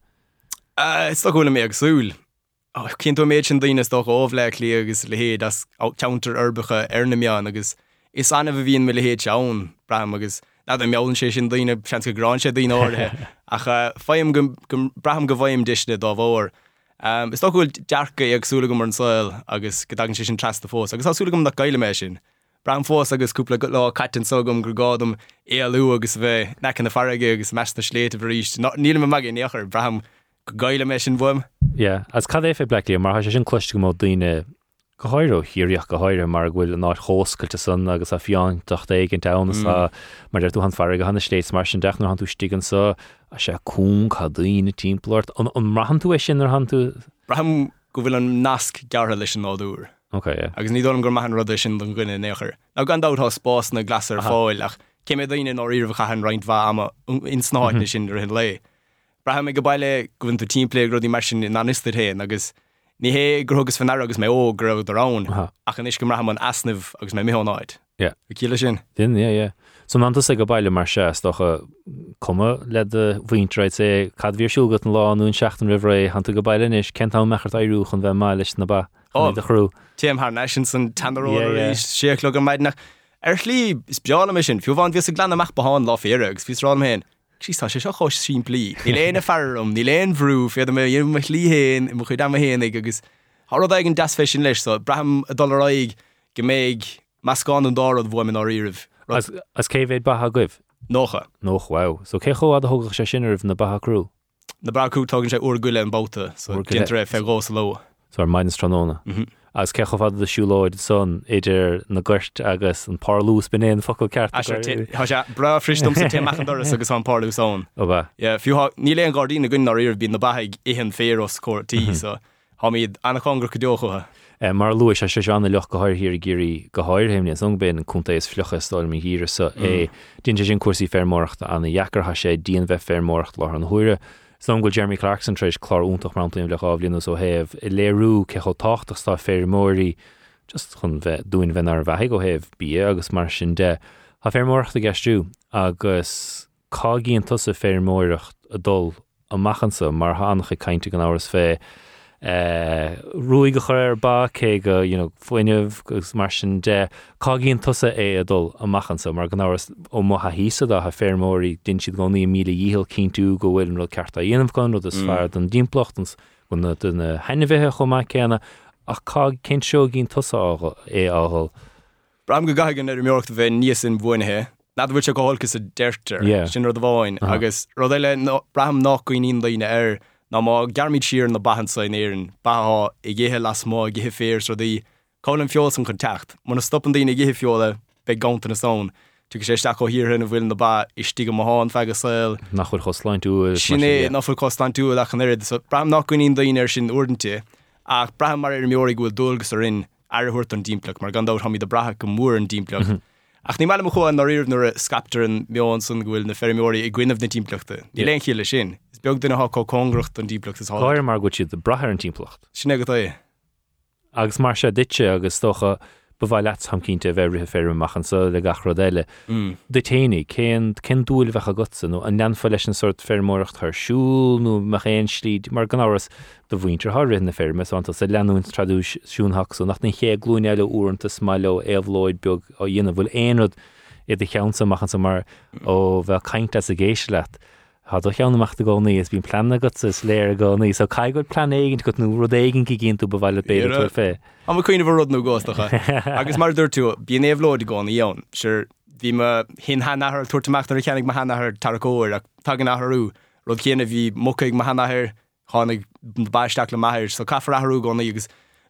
Eh, is gohfuil mé agsúl. cinn tú méid sin daine do óhlé lí agus le héad as counter arbacha arna meán agus is anna bh bhíon me le héad teann bram agus na a meálann sé sin daine sean go grán sé daine áthe ach féim braham go bhhaim deisne dá bhór. Um, is dohfuil dearcha agsúla go mar an sáil agus godagan sé sin trasta fós, agus asúla gom na gaiile mé sin. Bram fós agus cúpla go lá caian sogum gur gádum éalú agus bheith necin na farige agus me na sléit a bhríist. Níl me mag neachar braham go gaiile mé sin bhim? Ja, as cad é fé blelí mar sé sin cloiste go mó daine go háirú hiíoch go háire mar bhfuil ná hóscailte san agus a fián docht éigen danas a mar tú han far go hanna sléits mar sin deach han tú stigan sa a sé cún cha daoine timpplairt an rahan tú é sin ar han tú Braham go bhfuil an nasc geartha leis an náúr. Ok, yeah. agus ní dom gur mahan rud sin don gine nechar. Na gan dátá spás na glasar fáil ach cé mé daine á íomh chaan reinint bha ama in snáidne sin ar hin lei. Braham mé go bailile gohann tú timpplé rudí mar sin in anistir héin agus ní hé grogus fan agus mé ó arán ach an is go rahan an asnamh agus mé méáid. cíile sin? Din é. So man sé go bailile mar sé docha komme le de bhaintreid sé cadhírsúgat an láún seachtain rih hananta go bailile is centá mechart airúchan bheith mai leis na ba de chrú. Téim haar nation san tanró sélo go meidnach. Er slí is beála me sin, fiúháin ví a glanach beáin lá rá hen. Sítá sé seo chos sin plí. Ní léana ferm, ní léon bhrú féad mé dhéim me líhéin i mo chu dam héananig agus Har ag an sin leis so braham a dollarraig go méid meascán an dárad bhmin á riirih. As céhéid batha goibh? Nócha. Noch wow, so cé cho a thugah sé sinarh na batha crú. Na braú tugann sé úguile an ré fé gá lo. So maidin tróna. As cecha fad de siúláid son idir na gcuirt agus an pálús benéon focail ceart ah, bra fristom sa téachchandoras agus an pálúsán. fiú ní léon gardína gunn íir bín na baig ihan féros cuatí mhm. so há míad anna chugur go deochathe. Eh, mar luis se se anna lech gohair hir géirí gohairhéimne an ben chunta is fluchastáil mí híre sa é eh, mm. Din sin cuasí fermórachta anna jaarcha sé díon bheith fermórcht le an thuire. Som go Jeremy Clarkson treéis chlárúntaach rantaim le áblionú ó heh i léirú cecho táchtach tá fér mórí just chun bheith dúin bheit ar bheit go heh bí agus mar sin de. Tá fermórcht a gceistú agus cágéon tusa fér móirecht a dul a machchansa mar hánacha caiinte an áras fé. Ruúig go chuir ba cé go foiineh gus mar sin de cágéonn tusa é a dul amachchansa mar gan áras ó mo ha hísa a ha fémóí din siad goní míle díhil cinú go bhfuil ru ceartta dhéanamh gan ru is fear don dímplochtans gon duna henimhethe chomá céanna ach cá cin seo ginn tusa é áhol. Bram go gaigan ar méocht bheith níos in bhuainethe, na bhfuil se goholgus a deirtar sin ru a bháin agus rud éile bram nach goíon líine ar ná má garmid siar na bahansa éan baá i ggéthe las má githe fér so dí cálan fiol an contact, Mar na stoppan daine githe fiola be gananta na sán. Tu sé sta hirhin a bhfuil na ba istí go háin fe sil nach chuir choslein tú sinné nach fu cosán tú a chuir so bram nach goín daoine sin ordente mhm. ach braham mar ar méorí bhfuil dulgus ar in airhuiirt an díimplach mar gandá haí de brathe go mór an díimplach. Ach ní meile chuáin na riomh nuair a scaptar an meán san bhfuil na fermóí i gcuineh na tíimplachta. Ní chéile sin. Beag duna há congracht an díimplach is háir mar go siad de brathair an tíimplacht. Sinna go é. Agus mar se ditse agus stocha bhhail le ham cínte bheitrithe férimachchan sa le gachro déile. Mm. De téine cén cin dúil bheitcha gosan nó an neanfa leis an sort fermóracht thsúl nó me chéon slíd mar gan áras do bhhaintear thrin na ferme ananta sa leanún tradúisiúnhaach nach na ché glúine eile úanta smaile éhlóid beag ó dhéanana bhfuil éad i d cheansa machchan sa mar ó bheith caiinte a géisi leat. Tá do cheannachta go níos bín planna go is léir go níos so cai go plan éigen go nú rud éigen í ginn tú bhile be fé. Am chuoine bh rudnú gástacha. agus mar dúir tú bíon éhlóid gána íon, sir bhí hin hanahar tuairtamachtar cheannig ma hanahar tarcóir ach tag nachú rud chéanana bhí mucaigh ma hanahir chánig baisteach le maithir, so caafar athú gána agus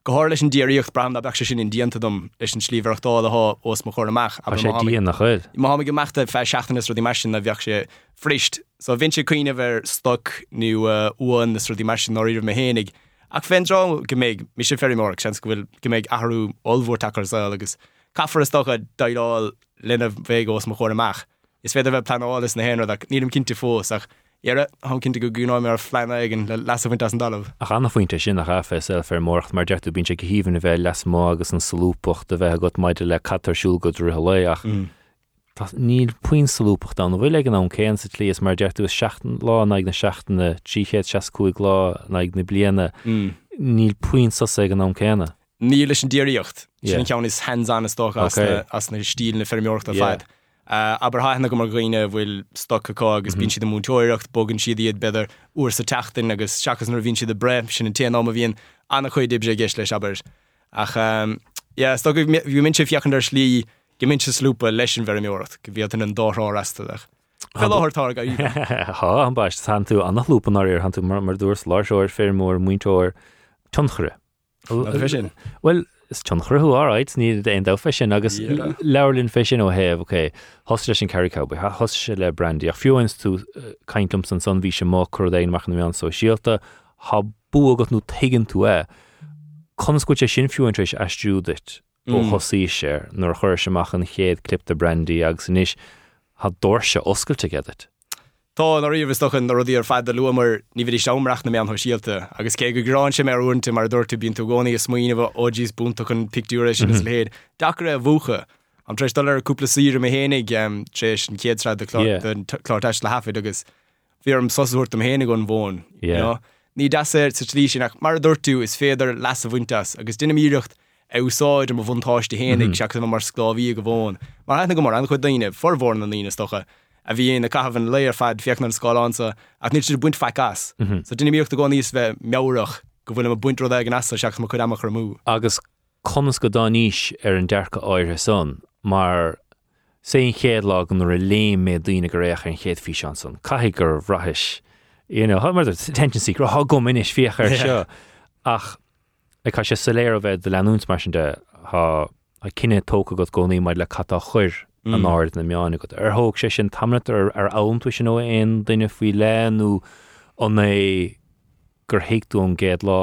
goáir leis an díiríocht bram a be sin in diaantadum leis an slíomhreachtá ath os mo chóramach a sé díon nach chuil. Má go meachta fe seachtanas rudí mar sin a bheoh sé frist, so vin sé cuioine bhar stoc nu uh, uan na rudí mar sin áíir me hénig. Ach férá go méid mis sé ferrimór sen go bhfuil go méid ahrú olhór takar agus caafar stocha daáil lena bhéh os mo chóramach. Is féidir bheith planálas na héanra nílim cinnte fós ach Iar han cinnta go gúná mar fleina igen le las bhaint an dalah. A chana faointe sin nach rafa se fer mórt mar deirú bín se go híhann a bheith les má agus an salúpacht a bheith got maidide le catarsúl go ru léach. níl puin salúpacht an bhfuil an an céan sa líos mar deirú seaachtain lá naag na seaachtainna tríchéad seacuig lá naag na bliana níl puin sa sé an an céna. Ní leis an ddíiríocht Yeah. sin ceann is hen an sto Okay. as na stíl na fermiorcht a Yeah. Uh, aber hána go mar gine bhfuil stoá agus bín mhm. siad mútóirecht bogan siad iad beidir úair sa tetain agus seachas nar vín siad a bre sin an téan am a bhíon anna chuid dib sé ggéis leis aber ach um, sto bhí min sé fiochan ar slí gemint se slúpa leis an verimiorcht go bhí an. Fellátá go Tá an baist han tú annach lúpan áir han tú mar mar dúirs láseir fé mór muinteir tunchre. sin. Well is tunchreú áráid ní é dá fesin agus leirlinn fesin ó heh, hos leis sin caricá, ha hos se le brandí a fiúins tú caiintlum san san bhí sem má chu éon machna mé an so síalta, há bú agat nó tegan tú é. Conscuid sé sin fiúintrééis eistúdit ó Mm. hosí sé nuair chuir semach an chéad clip de brandí agus san níis há dúir se oscailte gedet. Tá na riomhstochan na rudí ar fed a luamar ní bhí seomreach na mean síalta, agus cé go grán sem mar únta mar dúirta bín tú gcónaí a smoineh ódís búnta chun picúéis sin is mhm. léad. Dachar a bhúcha am treéis dal ar cúpla sír a hénig trééis an céadrá Yeah. chláteis le hafa agus bhí am sosúirt am hénig an bhin. Ní deir sa trí sin nach mar dúirtú is féidir las a bhaintas, agus duine míirecht úsáid am a bhuntáiste hénig mhm. seach mar scláví go bhin. Mar hena go mar an chu daine forhórna na lína stocha. A bhí na cahan léir fad fiach an sáánsa ach ní si buint fe gas. So duine míocht a gá níos bheith meach go bhfuil a buint ag an as seach mar chu amach mú. agus conas go dá níis ar an dearcha áirthe son, mar sé chéad lá an léim mé dtíine go réach an chéad fi an son. Caihí gur bhrathis. ha mar tendency gur há go minis fiocha ar seo ach ag cai sé saléir a bheith de leúns mar sin de há a cinenne tóca go gcónaí maid le catá chuir an áir na meánna go ar thóg sé sin tamna ar ar antu sin nó aon duine faoi leanú an é gur héicú an géad lá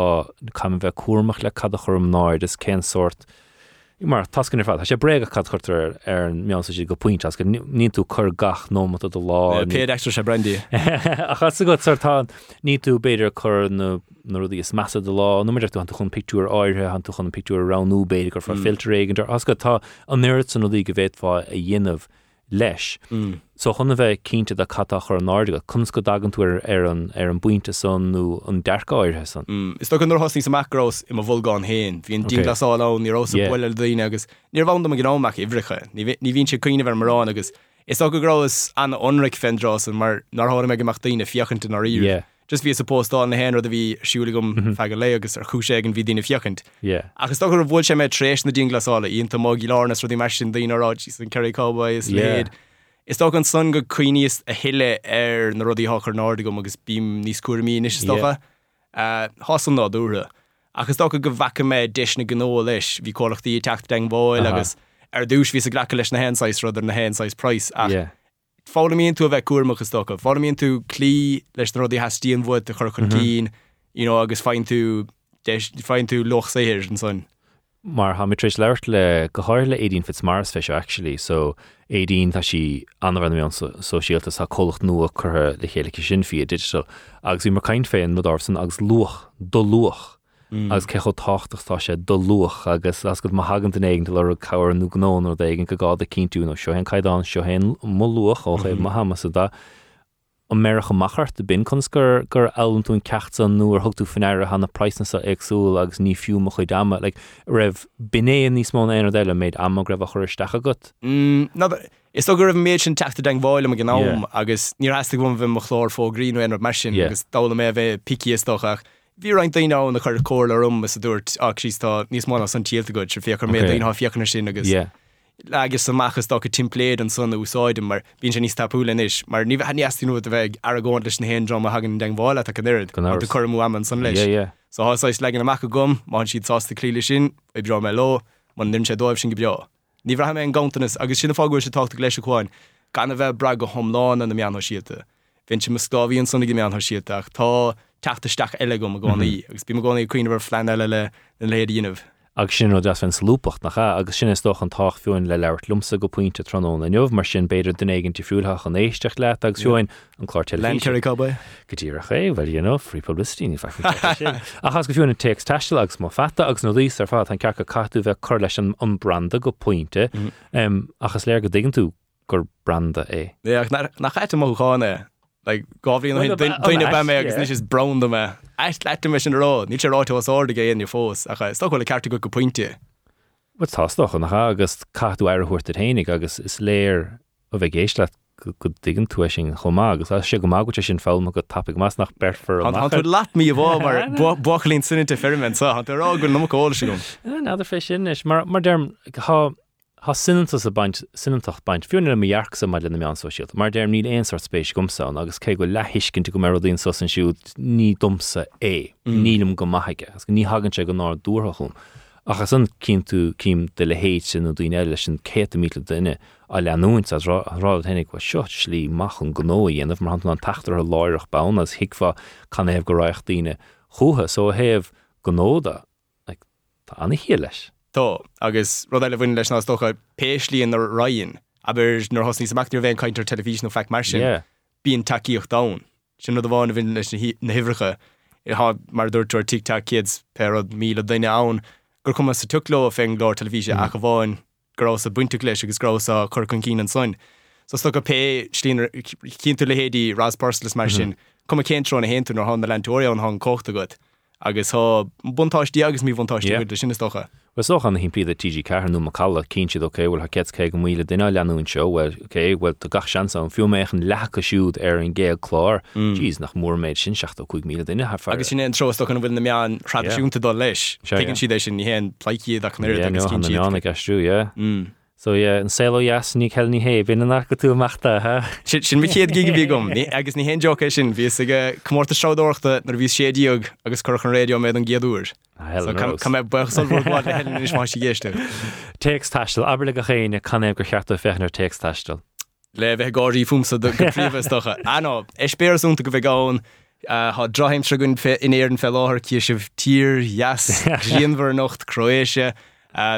cam bheith cuamach le cad chum náir is cén sort mar tascin fá sé brega cad chutar ar an meán si go puint as go ní tú chur gach nómat a do lá Pe extra se brendi. a cha go sartá ní tú beidir chur na rudí is massa de lá nuidir tú an chun picú áirthe an tú chun picú ranú beidir gur far filtréigen as go tá an nuirt san í go bhéitá a dhéanamh leis. Mm. So chuna bheith cínte a catá chu an náide chun go dagan tú ar ar an ar an buinte san nó an dearcáirthe san. Mm. Is sto an hosní sa macrós im a bhulgáin héin, hín Okay. dí glasáá ní ros Yeah. bhile daine agus níor bham a gnáach ihricha, ní hín se cuioine bhar marrán agus Is go grás an onric fendrás an mar narthra me goach daine fiochananta na rí. Yeah. Just ví suppóstá na hen a bhí siúlagum fe go le agus ar chúségin hí dína fiochant. Yeah. Agus gur bhil sé me trééis na dín glasála íonanta má gílánas ru dí mar sin daoinerá san Caricába is Yeah. léad. Is tó an sun go cuioníos a hiile ar na rudí háchar náda gom agus bím níos cuaí is stocha eh, hásan ná dúra. Agus tó go bhacha mé deis na gó leis hí cólachtaí techt den bháil agus ar dús ví a gracha leis na hensáis ruidir na hensáis price Yeah. fálamíonn tú a bheith cuaachchas stocha. Fálamíonn tú clí leis na rudí hetííon bhd a chur chun mhm. cín agus féin tú féin tú loch séhir an son. Mar ha mit trééis leirt le goáir le édín fit mars fe actually, so édín tá si anhar mé an sosiáltas a cholacht nua chuthe le chéalacha sin fi digital agus í mar caiin féin nó darsan agus luach do luach. Agus cecho táchttachtá sé do luach agus as go hagan den éigen le cabhar nó ó d éigen go gáda cinú seo hen caiidán seo hen mo luach ó ché Mahamas a da an mecha machart de bin chun gur elam tún ceachtan nuair thugtú fannéir hanna preisna agsú agus ní fiú mo chuid dama le raibh binéon níos mó éar deile méid am raibh a chuiristecha gut. Mm, Is gur bh méid sin teachta den bháile a Yeah. agus ní heasta bhm bh mo chlór fó Greenin mar sin agus dála mé bheith piciíostoach. Bhí rein daá na chuir cóir rum is a dúirt ach sítá níos mána san tíalta go se fiachar mé Okay. daon fiochanna sin agus agus sa machchas do timpléad an sanna úsáid mar bín sé níos tapúla is, mar ní bheit níú a bheith ar gáin leis na héndrom a hagan den bháile a chuir Go chumú am an san leis. Yeah, yeah. So hááis le an amach gom má siad sásta clíile sin i bra me lo man nim sé dóibh sin go bra. Ní bhra an gantanas agus sinna fágúir se táta leis gan bheith bra go an na meanth siete. Vin se mustáhíon sanna go meanth tá teachtasteach eile gom a gánaí, agus bí gánaí cuioine bhar flein eile le na léad dionmh. agus sin ó das fan slúpacht nach ah, agus sin is doch an tách fiúin le leirt lumsa go puinte tróna na neomh mar sin beidir den aigen fiúlach an éisteach le agus seoin an chláirte ceir cabba? gotíar a ché bhil you free publicity ní achas go fiúna text teiste agus má feta agus nó lís ar fád an cecha catú bheith chu leis an an branda go pointinte achas léir go dgan tú gur branda é. nach chaite móáine gáhíon Well, duine well, be mé agus yeah. ní is brown me. Eist leit me sin rá, ní sé ráte as áda géon í fós a stohfuil ceirrta go go pointinte. Wat tástoch nach agus catú air chuirt a hénig agus is léir a bheith géis le go digan tú sin chomá agus a sé go má go sin fáil go tapig más nach berfer An tú lat mí bh mar buchalín sinnte ferment sa an rá gur nóáil se gom. náidir fé sin is mar mar derm há há sinanta a baint sinintach baint fiúna mearc sa mai lena meán sosialt, mar derm ní éonsart spéis gomsán agus cé go lehiiscinnta go merodín so san siút ní domsa é mm. nílam go maithaige, as go ní hagann sé go ná dúthchum. Achas san cím tú cím de le héit sin nó dúine eile sin cé míle duine a leanúint a rá hennig wa seo slí machchan gnóí anmh mar an tatar a láirech ban as hiicfa kann heh go raich díine chuthe so heh gnóda tá anna hí leis. Tá agus rud eile bhain leis ná stocha péislíon ar raon, aber nar hos níos amachtar bhéh caiintar telefísin ó feic mar sin bíon takeíocht da. Sin nó bháin a bhín leis na hí- na hihrecha i há mar dúirtúir tictá kids pe míle daine ann, gur cum sa tuló a féin glár telefíe mm. a go bháin grás a bunta leis agus grás a chur chun cín an soin. So sto go pe slín cinnú le hédí raspálas mar sin, cum mm-hmm. céintrán na héú ar há na letóí an há cochta go. agus há buntáistí agus mí buntáistí Yeah. yeah. Sin stocha. Was soch an hín pí a TG cearnú macalla cín siad oké bhfuil ha get cé go míle duine leanún seo bhfuil bhfuil tu gach sean an fiú méchan lecha siúd ar an géal chlár Dís nach mór méid sin 16 chuig míle duine ha agus sin an trosto an bhfuil na meán tradiisiúnta dá leis. Yeah. si éis sin hen plaiciad a chuir agus cin siad. anna gasú so yeah, an céó jas ní ceil ní hé bin nach go tú amachta ha Si- sin mi chéad gigi bhí gom, ní agus ní hen joke sin ví ige cummórta seáachta nar bhí sédíog agus chu an réo méid an géadúr. Ca mé hen is má si géiste. Téacs Taistil aber le go chéine canéh go cheartta fechnar Téacs Taistil. Le bheith gáí fumsa do goríomstocha. Aná, é spéirúnta go bheith gáin há draheim se gunn in éan fel láthir cí sih tír, jas, Ríanhar nocht Croéisia,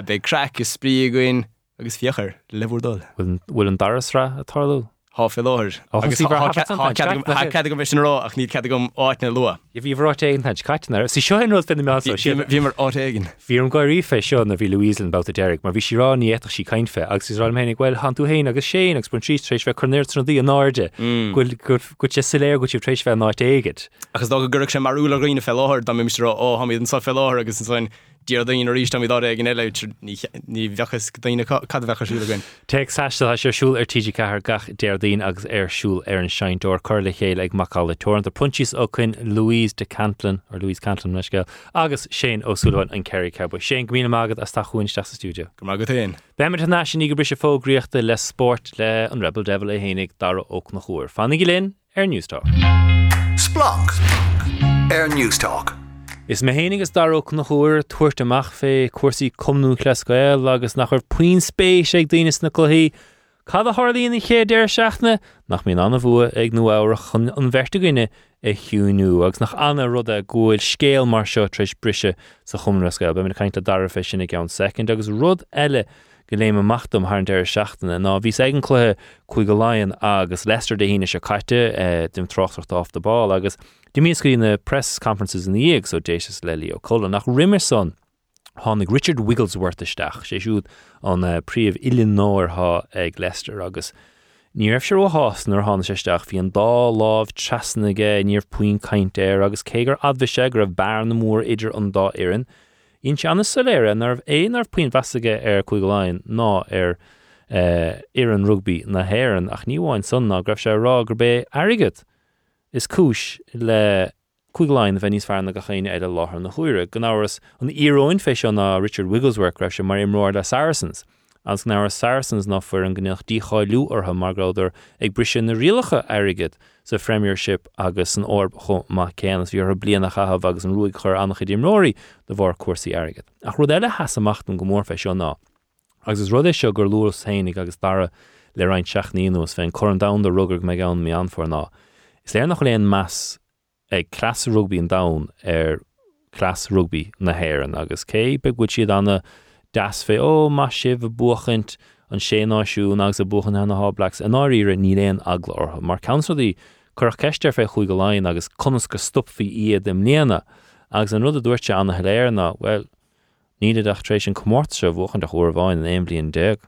be crack is goin agus fiochar lehúdul. bhfuil an darasra a tarlú. há fé láthir. Oh, agus sí, bra, hapat an tan, Jack, ce go bheits an rá ach ní ce gom áitna lua. I bhí bhrá éon heid caiitnar, sí seo ru den me Bhí mar áit aigen. Bhí an fé seo na bhí Louisan bouta Derek, mar bhí si rá éach sí caiinfe, agus is rá hénig bhfuil hanú héin agus sé agus bun trí trééis bheith chunéir tro dí an náde, mm. go sé siléir go tíh trééis bheith náit éiget. Agus dá go ggurach sem marúla roioine fel láthir dá mis ó haid an sa fel láthir agus an díar daon ríéis am dá gin eile ní bhechas daine cad bhecha siúla goin. Teag saiste sé siúil ar tiidir cethir gach déirdaon agus er arsúil ar er an seinintúir chuirla chéile ag Macalla torn a punchis ó chun Louise de Cantillon ar Louise Cantillon leisce agus sé ósúlain an Kerry Cowboy sé go mína mágad as tá chuin te stúdio. Go má go taon. Beimar na sin go bri sé fógriíochtta le sport le an Rebel Devil a hénig dar ó na chóir. Fannig linn ar Newstá. Splanc. Air News Talk. Is mé hénig is daró na chóir tuairt amach fé cuasaí cumnú chlascoil agus nach chuir puin spéis ag daanaine na chluhíí, Cad a hálííon i ché déir seachna? Nach mí anna bhua ag nó áire chun an vertegaine i hiúnú agus nach anna rud a ggóil scéal mar seo treéis brise sa chumrascail, be caiint a dar fe sinna gan second agus rud eile go léime machtam th an deir seachtainna ná bhí ag an chluthe chuig go láonn agus Leicester de híine se caiite dim trochttacht off de ball agus Di mí í na press conferences in íag so déis le lí ó chola nach Rimerson hánig Richard Wigglesworth isteach. Sé siúd an uh, príomh Illinoir há ag Leicester agus Níorh se ó hás nar hána seisteach hí an dá láh trasnaige níor puoin caiint éir agus cégur adbhise gur a bhar na mór idir an dá éan. Ín se anna soléire nar éonar puoin vesaige ar chuig láin ná ar ar an rugbí na héan ach níháin san ná greibh se rá gur bé agad. is cis le chuigláin a bheníos fearna go chéine eile láthair na chuire, gan áras an íróin fé na Richard Wigglesworth raibh se mar imráir le Saracens. Ans ná Saracens ná fuair an gneoch díáilú ortha margráidir ag brise na rialacha airigid sa Premiership agus an orb chu má céanas bhí ar blianana chahabh agus an ruúig chur annach dimróí de bhar cuasaí airigid. Ach rud eile hesamachtain go mór fé seo ná. agus is rud é seo gur luúras hénig agus dara le reinin seaachníús féin chun da de ruggur me gan mé anfor ná. Is léir nach léon meas ag clas rugbí an da ar clas rugby nahéan agus cé be bhid siad anna das fé ó má sibh buchant an sé náisiún agus a buchan hena háblacks an áíre ní réon agla ortha, mar cansaí chur ceistear fé chuig go láin agus conas go stopfií iad dem léana agus an rud a dúirte anna heléirna well níiad achtrééis an commórt se bhchan de chuir bháin an éon blion deag.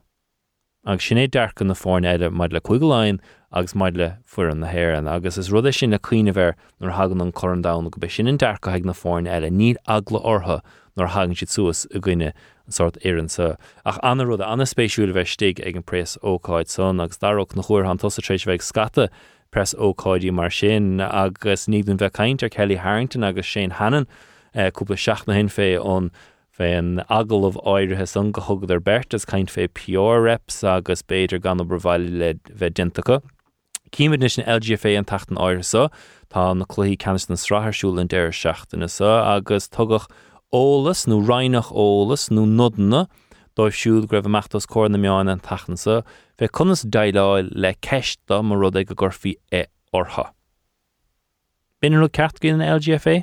agus sinné dearcan na fáin éidir maid le chuigáin agus maid le fu an nahéan, agus is rud sin na cuioine bhar nar hagan an chorandá go be sin an dearcha ag na fáin eile. Ní agla ortha nar hagann si suasas a an sort éan sa. Ach anna rud anna spéisiúla bheith stig ag an prés óáid son agus darach na chuir an tosatrééis bheith scata press óáidí mar sin agus nían bheith caiintear Kelly Harrington agus sé hanan eh, cúpla seach na hen fé ón fé an agalmh áirithe san go thugad ar bertas caiint fé peor reps agus béidir gan brehhaile le bheith dintacha. Cíimiid sin LGFA an tatan áirsa tá na chluí canis na sráthirsúil an deir seachtainna sa agus tugach ólas nó reinach ólas nó nudanna dóibh siúd greibh meachtas cór na meáin an tansa, bheith chunas daileáil le ceista mar rud ag go é ortha. Binú ceart cin an LGFA?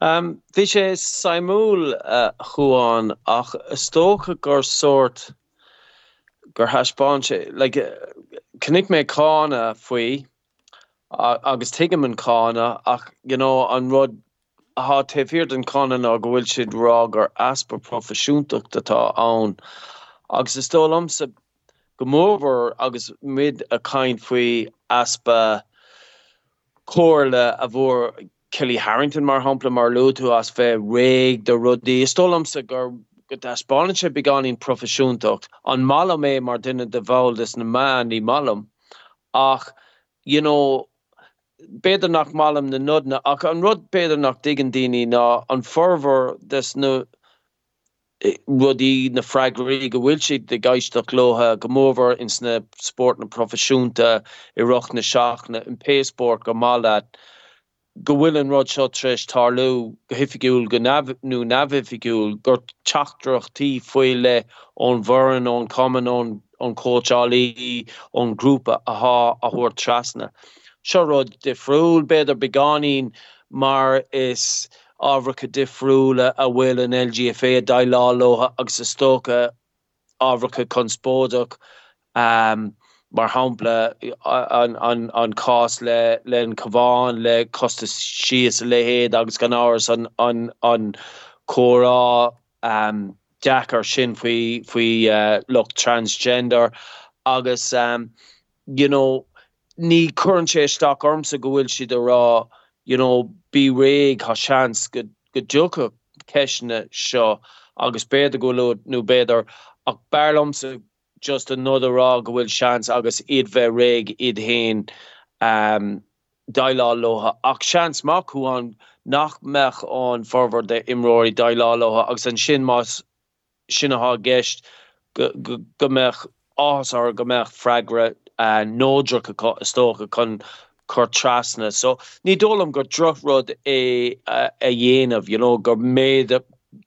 Um, Bhí sé Simúl uh, chuáin ach tócha gur sort gur haspáse like, Cnig mé cána faoi agus tuige an cána ach you know, an rud ha tefir an kanan a gohfuil siid rá gur aspa profisiúntaach atá ann. Agus is tólam sa gomóver agus mid a kaint faoi aspa chole a bhór Kelly Harrington mar hapla mar loú as fé réig de rudí. Stolam sa gur go Spáse beganín profisiúntacht an mala mé mar dunne de bhil is na man í malam ach you know beidir nach malm na nudna ach an rud beidir nach digan daine ná an forver des eh, rudí na freigraí go bhfuil siad de gaiisteach lotha gomóver ins na sport na profisiúnta i roch na seachna in pésport go máad go bhfuil an rod seo treéis tarlú go hifigiúil go nu navifigiúil gur teachdrachtí foiile ón bharan ón common ón an coachlí ón grúpa aá a thuair trasna. Serod difriúl beidir beganín mar is áhracha difriúle a bhfuil an LGFA a dailálóha agus sa stocha áhracha conspódach um, mar hapla an, an, an le len caháin le costa sios lehéad agus gan áras an, an, an chorá um, Jackar sin faoi faoi uh, look transgender agus um, you know ní chun sé sta ormsa gohfuil si a rá you know bí réig ha seans go go joka keisne seo agus beidir go nó beidir ach bearlamsa just an nod rá go bhfuil seans agus iad bheith réig iad héin um, dailá loha ach seans má chu an nach mech an forver de imróí dailá loha agus an sin más sinnaá geist go, go, go mech ás ar go fragre uh, nódra stocha chun chur trasna. So ní dólam gur drochrod é a dhéanamh you know gur méid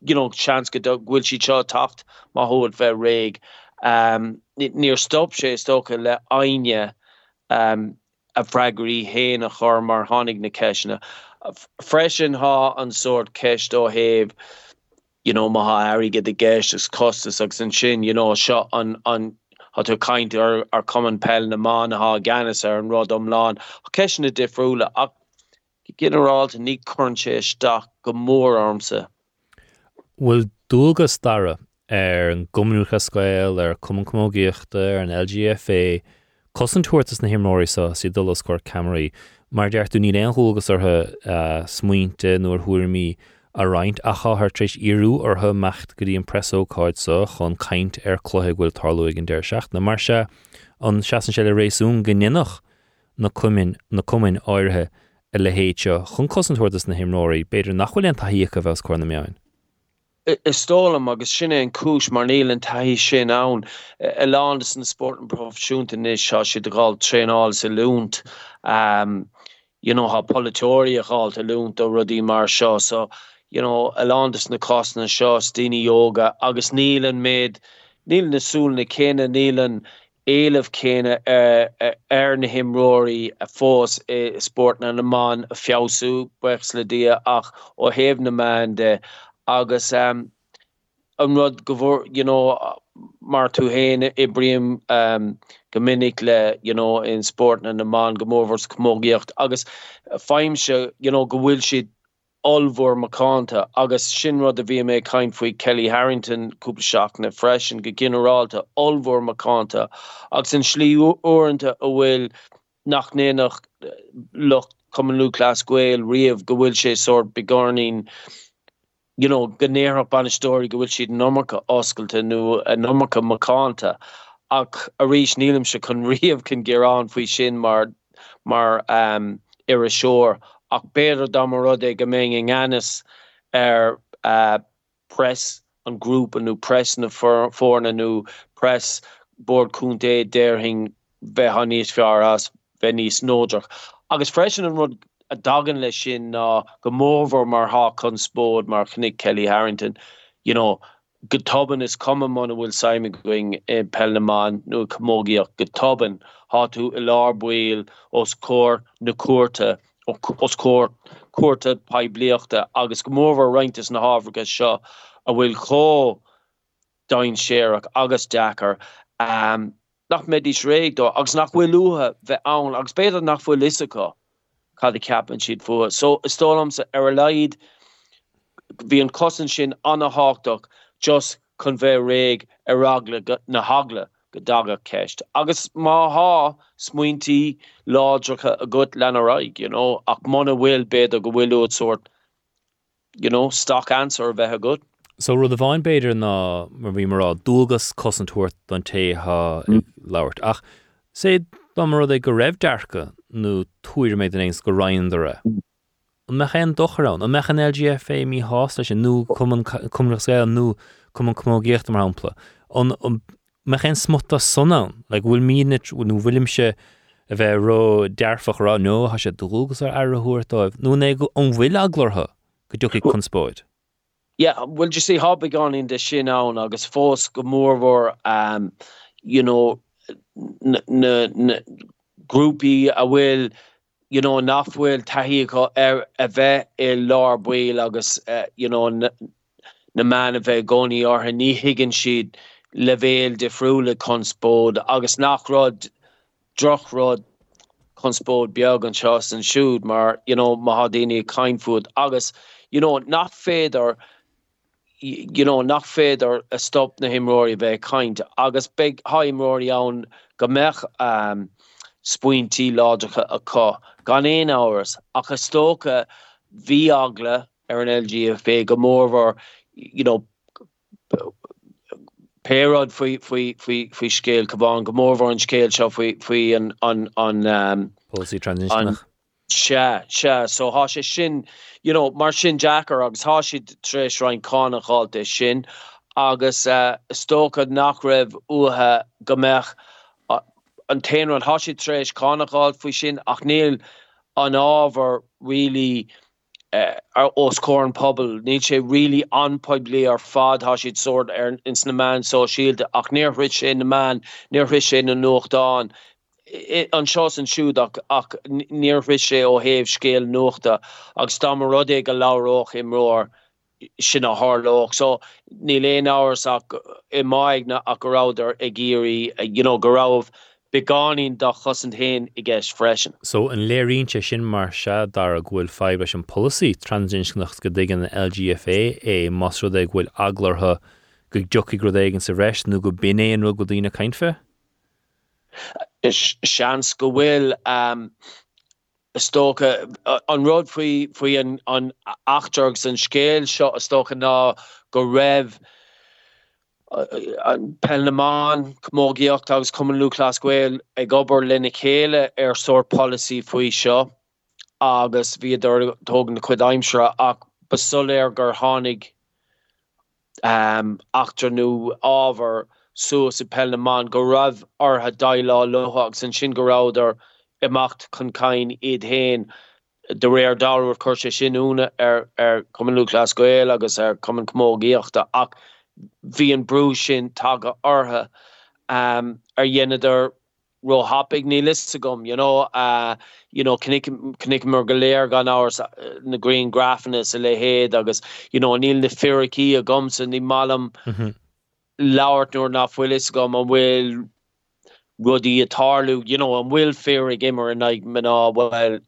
you know chans go bhfuil si seo tacht má hód bheith réig um, níor stop sé stocha le aine um, a freigurí héin a chur mar hánig na ceisna freisin há an soort ceist ó héh you know ma ha aige de geis is costas agus an sin you know seo an an hat tú kaint ar ar common pell na man ha gannis ar an rod omláán a kena difriúle ach generarált ní chunse staach go mór armse. Well dúgus starre ar an gomúcha scoil ar cumcumógéochtta ar an LGFA cosan tuairtas na himóí sa si dullas scór Camí, mar deartú ní éonthúgus arthe uh, smuointe nuair thuirmí a reinint a chathir trééis iú ortha mecht go dtí an presóáid sa chun caiint ar chluthe bhfuil tarlúig an deir seach na mar se an seaan se le rééisún gannach na cumin na cumin áirithe a le héitse chun cosintúirtas na himróí beidir nachhfuil an taíocha a bheits chuir na meáin. Is stólam agus sinne an cis mar níl an taihí sin ann i ládas na sport an profisiúnta is seo si aáil tréáil sa lúnt. Um, you know ha polytóí a gáil a lúnt ó rudí mar seo so you know a landas na cosna seo stine yoga nílan méid níl nasúl na céine nílan éileh céine ar na himróí a fós sport naán a fiosú buchs le dia ach ó héh na man de agus um, an rud gohór you know mar tú ibrium um, gomininic you know in sport na naán gomórvers commógiocht agus feimse you know gohfuil siid olhór macánta agus sinrad a bhí mé caiin faoi Kelly Harrington cúplaseach na freisin go generalálta olhór macánta agus an slí óanta a bhfuil nach nénach lucht kommenú glascuil riamh gohfuil sé sort begarnín you know gannéach banistóí gohfuil siad nócha oscailte nó a nócha macánta ach a rís nílim se chun riamh cin gerán faoi sin mar mar um, ar a seoir ach beidir damarrod go mé in annis ar uh, press an grúp anú press na fórna nó press. Boardúnté déirhing bheit han níos fear as bheit níos agus freisin an rud a dagan lei sin ná uh, mar há chun mar chnig Kelly Harrington. You know, getoben is komme man bhfuil Simon going in Pelleman nu commógiach getoben há tú i lábuil os cór na os cór cuata pebliachta agus gomórhar reintas na háfragus seo a bhfuil cho dain séach agus Jackar um, nach medís réigdó agus nach bhfuil luúthe bheith ann agus beidir nach bfuil lisaá cad i capan siad fu so istólam sa ar a leid hí an cosan sin anna háach just bheith réig ar ragla na hagla go daga ceist agus má há smuointí ládracha a gut lenaráig you know ach mna bhfuil bed a go bhfuilú sort you know stock answer bheit a good So rud a bháin beidir ná mar bhí marrá dúgus cosintúirt don tétha mm. lauert ach sé dá mar é go raibh dearcha nó tuair méid an éons go raindare. An mechan dochrán an mechan LGFA mí hásta sin nó cumras sé nó cum an cummógéocht mar hapla. Me ché smota sonán, le bhfuil míit nó bhfuilimse a bheith ro dearfach rá nó ha sé dúgus ar airthúirtáibh, nó é go an bhfuil aglartha go ducha chunspóid. Yeah, well just sé hab gan in de sin an agus fós go mórhór um, you know, grúpi a bhfuil you know, nachhfuil tahí ar a bheith i lár buil agus uh, you know, na, na man a bheith gcóí ortha ní higann siad levéel de froúle konspód agus nachrod drochrod konspód beag an chas an siúd mar you know ma hadéine kainfud agus you know nach féidir you know nach féidir a stop na himróí bheith kaint. Agus be haimróí an go mech um, spointí láidecha a có gan éon áras ach tóca hí agla ar an LGFA go mórhar you know Pérod fao scéil goháin go mórhar an scéil seo faoi an an an um, policy transition. se se so há sé sin you know mar sin Jackar agus há si treéis rein cánaáilte sin agus uh, stócad nach raibh uthe gombeach uh, an téan an hasisi treéis cánaáil faoi sin ach níl an ábhar really ar oscóin pobl ní sé ri anpoibli ar fad ha siid soort ar ins na man so síílte ach neerhrit sé na man neerhri sé na nochtdáin. an seo an siúd ach ach níorhri sé ó héh scéal nuachta agus dá rudé go láróch im roir sin a hálóch so léon áhars ach i maiid na a goráidir ag géirí you know, goráh beáín do chosint héin i gceis freisin. So an léirínte sin mar se dar a ghfuil feib an policy transinsnacht go dgan na LGFA é masró é ghfuil aglartha go joki gro éigen sa reis nó go binéon ru go dtíine caiinfe? Is seans go bhfuil um, stocha an rud faoi faoi an achtarg san scéil seo a stocha ná go raibh an penleán mógiocht agus cum lulascuil ag gobar lenne chéle ar soir policy faoi seo. Agus viidir tógan na chud aimimsre ach besoléir gur hánig um, achtarnú ábhar soas i penleán go rah ortha dailá lohaach san sin goráidir imacht chun caiin iad héin de réir dáhar chuirse sinúna ar er, ar er cumú glascuil agus er ar cum mógéochtta hí an brú sin tag um, ar dhéanaidir ro hapig ní list gom you know uh you know knik mar goléir gan áhars uh, na green graffanas a le héad agus you know níl na ferricí a gomsan ní malam mm -hmm. lauert noor nach fuilis gom an bhfuil rudí you know an bhfuil fear gimmer an ag man well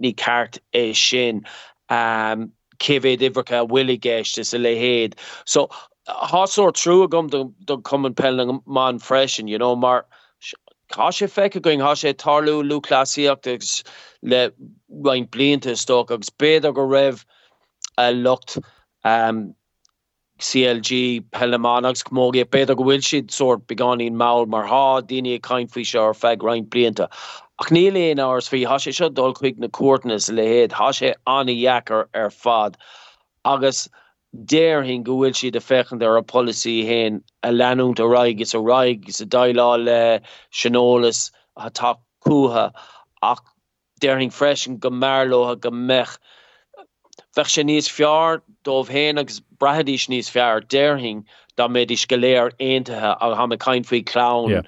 ní kart é sin um kevé iwwerka willig geist is a le héad so hasor trú a gom do kom pe man freschen you know mar Tá sé going há tarlú lúláíachtas le roiin blianta sto agus béad go raibh a lucht um, CLG pellemaanagus mógi beidir go bhfuil sort beganín maul mar há daine caiinfuí se ar feig rein blianta. Ach níléon áhars fhí há sé seo dul chuig na cuatnas le héad há sé annaheachar ar fad agus déir hin gohfuil si de fechen ar a policy hen a leút a raig is a raig is a dailá le sinolalas a tá cuaha ach déirhing freschen go merlo a go mech fech sé níos fiar dómh hen agus brehadís níos fear déirhing da mé is goléir aaithe a ha me kaint faoi clown. Yeah.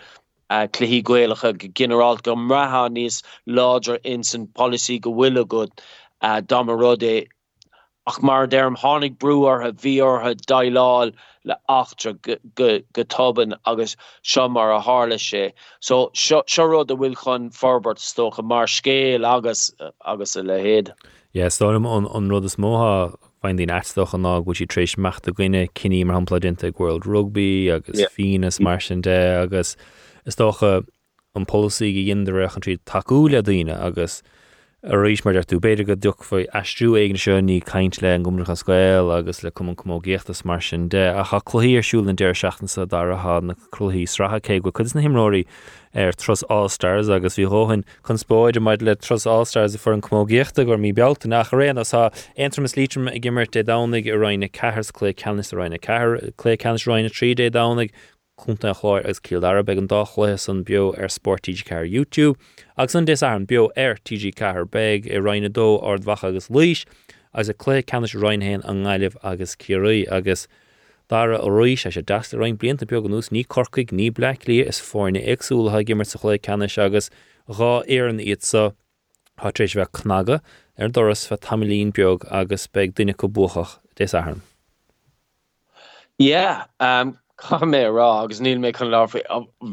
Uh, chluhí gwealacha go general go mratha níos láger in san policy go uh, dam rodé ach mar derm hánig breúar a bhíortha daáil le achtra go toban agus se mar a sé. So seró a bhfuil chun forbert stocha mar scéal agus uh, agus a le héad. Ja stom an rud is móha fein dín an ná go si trééis mecht a gine cinní mar hapladinte World Rugby agus yeah. finas mar sin de agus is docha uh, an policy go dhéidirach an trí daine agus a rééis mar tú beidir go duch foioi estrú éigen seo ní caiint le an gomracha scoil agus le cum géchttas mar sin de. A cha chluíí arsúlann deir seachtansa dar aá na cruí sratha cé go chud na himráí ar tros Allstars agus bhí hóhann chun spóid maid le tros Allstars a fu an commógéachta gur mí belta nach réan as eintramas lítrum i gimmert dé dánig i roiinna cehars lé ceannis a roiinna ceir lé ceannis roiinna trí dé dánig chunta chláir agus cíal arab an dáchlathe san bio ar sporttíG ceir YouTube, agus san dis an bio ar TG cethir beg i roiine dó ardhacha agus líis agus a clé cenis roiinhéin an gáileh agus cií agus Dara ó roií sé sé deasta roiin blianta beag an nús ní corcaig ní blec is fórna agsúlatha gimmar sa chlé cenis agus rá éan iad sa hátrééis bheith cnaga ar doras fe tamlín beag agus beg duine go buchach dé ahan. Yeah, um, Ca mé rá agus níl mé chun láfi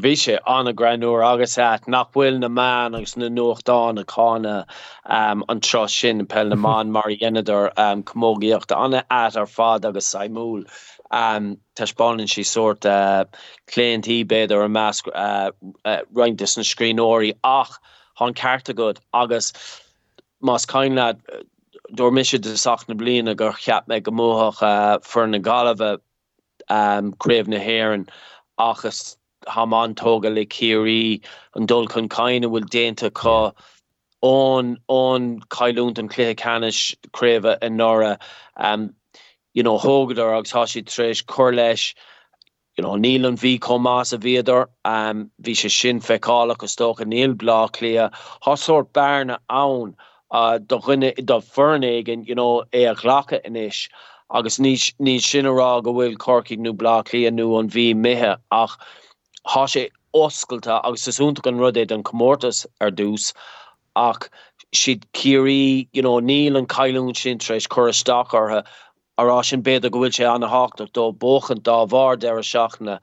bhí sé anna granúir agus et nachhfuil na man agus na nuchtá na cána um, an tro sin pell na man mar dhéanaidir um, commógiíocht anna at ar fád agus saimúl. Um, Táspáin si soort uh, léintí beidir a meas uh, uh, roiintas an scríóirí ach há carta go agus más caiinle dor mis de sach na bliana gur cheap me gomóthach uh, fur na galh um, na heren achas haman toga le kiri an dul kun kaine wil déinte ka on on kailúnt an lé canis kréve en nora. Um you know hogadar si treéis choleis you know níl an ví komás a um vi se sin feáach a sto a níl bla lia hasort uh rinne do you know é a glacha inis agus ní ní sinnnerá go bhfuil corciig nó bla líanú an bhí méthe ach há sé oscailta agus saúnta an rudéid an commórtas ar dús ach siad curí you know, níl an caiún sin treéis chorastacharthe ará sin beidir go bhfuil sé anna háach dó bochan dá bhar de a seachna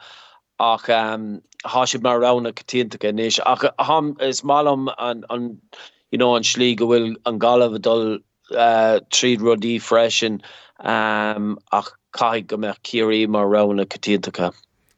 ach um, há si mar rana gotíntacha níos. Ach ham is málam an an you know, an slí go bhfuil an galh dul uh, tríd rodí freisin um, ach cai go me curí mar.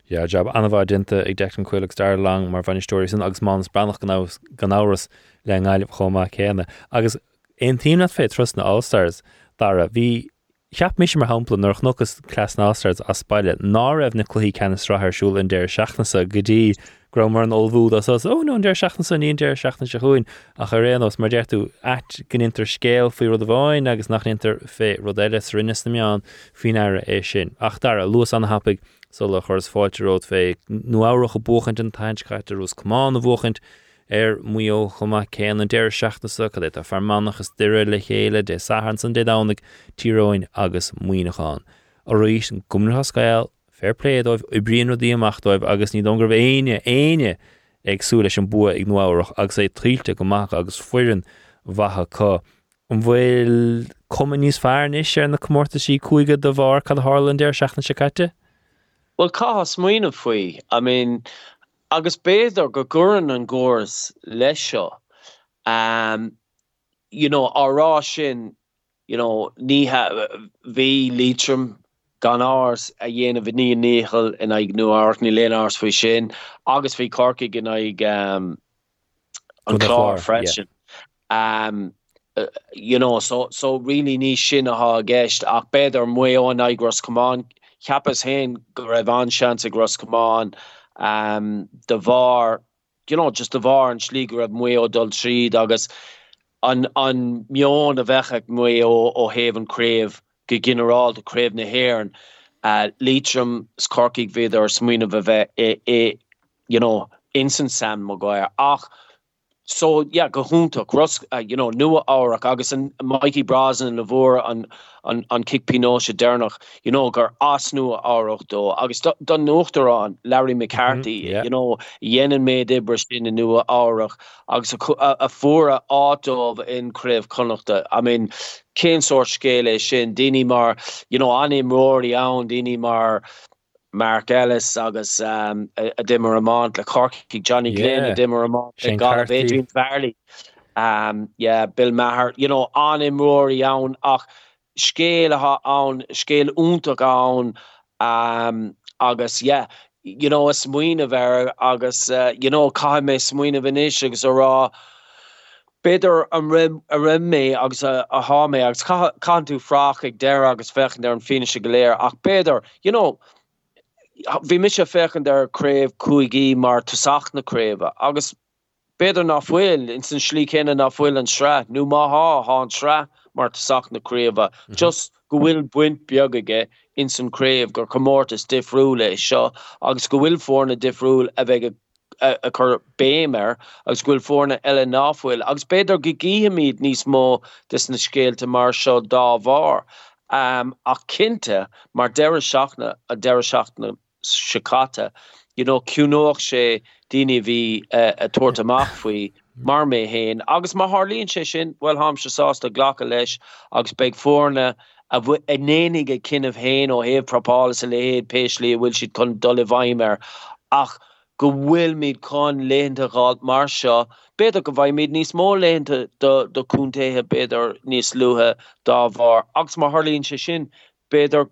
Ja jab anhhar dinta ag de an chuileach star lang mar fannistóir san agus mans brannach gan áras le gáileh chomá chéna agus ein tína fé trust na Allstars dar a bhí Cheap mé mar hapla nach nuchas clas nástars a spáile ná raibh na chluí cenastrathsúil in déir seaachnasa gotí gromar an olbhúd as ó oh, nó déir seachna san íon déir seachna se chuin a chu réanos mar deirú et gninter scéal fao rud a bháin agus nach inter fé rodéile rinne na meán fin air é sin. Ach dar a luas an hapig so le chus fáilteród fé nu áirecha buchant an tainscaitar ús cumán bhchant ar muo chuma céan an déir seachtaasa chu é a farmannachas duire le chéile de sahan san dédánig tíróin agus muoineáin. a roiís an gumnatha scail fairléad óibh i bríonú díachtáibh agus ní dongur bh aine aine agsú leis an bu ag nuáireach agus é tríte goach agus foiann bhatha cá an bhfuil cum níos fearnis ar na cummórta sí chuige do bhar cad Harlan déir seachna se caiite? Well cá smuoine faoi, I mean, agus béidir go guran an ggóras leis seo. Um, you know, árá sin you know, ní bhí lítrum gan ás a dhéanamh ní néchel in ag nuart ní léás faoi sin, agus bhí corca gin ag um, an chlár freisin. Yeah. Um, uh, you know so so really ní sin a ha gist ach beidir mu an ag gros komán chiapas hen go raibh ansean a gros um, de you know just de var an slí go raibh mu ó dul tríd agus an an mion a bhecha mu ó ó hehanréf go general deréf na haan uh, lítrum scorkig vid ar smuoine bheith é é you know insan sam mo goir ach so yeah go húntaach ros uh, you know nua agus an Mikey Brasen le bhór an an an kick pino se dénach you know gur as nua áach dó agus don nochtarrán Larry McCarthy mm yeah. you know mé ibre sin in nua áach agus a, a, a fura ádómh in kréf connachta. I mean cén soort scéile sin déine mar you know anim roií an déine mar Mark Ellis agus um, a, a dimmer amant le Corky Johnny Glynn yeah. a dimmer amant got Adrian Farley. Um, yeah Bill Maher you know an imróí an ach scéle ha an scéel úntaach an um, agus yeah. You know a smuoine ver agus uh, you know cai mé smuoine vinis agus a rá beidir an rim a rim mé agus a, a há mé agus can tú frach ag de agus fechen der an fin se goléir ach beidir you know vi mis se fechen der kréf koigi mar tosach naréve agus beder nachfuil in sin slí kennen nachfuil an sra nu ha ha an sra mar tosach naréve mm -hmm. just gohfuil buint biogaige in san kréf gur kommórtas difriúle seo agus gohfuil fórna difriúl a bheit a chur bémer agus ghfuil fórna eile náfuil agus beidir go gihamíd níos mó dis na scéalte mar seo dá bhar um, ach cinnte mar deire seachna a deire seachna chicata you know cúnóach sé déine hí uh, a tuairtamach faoi mar agus mar hálíonn sé sin well ham se sásta ghlacha agus beag fórne a bfu anéige cinneh héin ó héh propálas a lehéad péislí bhfuil siad chun dolle bhaimmer ach go bhfuil míid chun léonantaáil mar seo beidir go bhaid míid níos mó lénta doúntéthe beidir níos luthe dá bhar agus mar hálíonn se sin beidir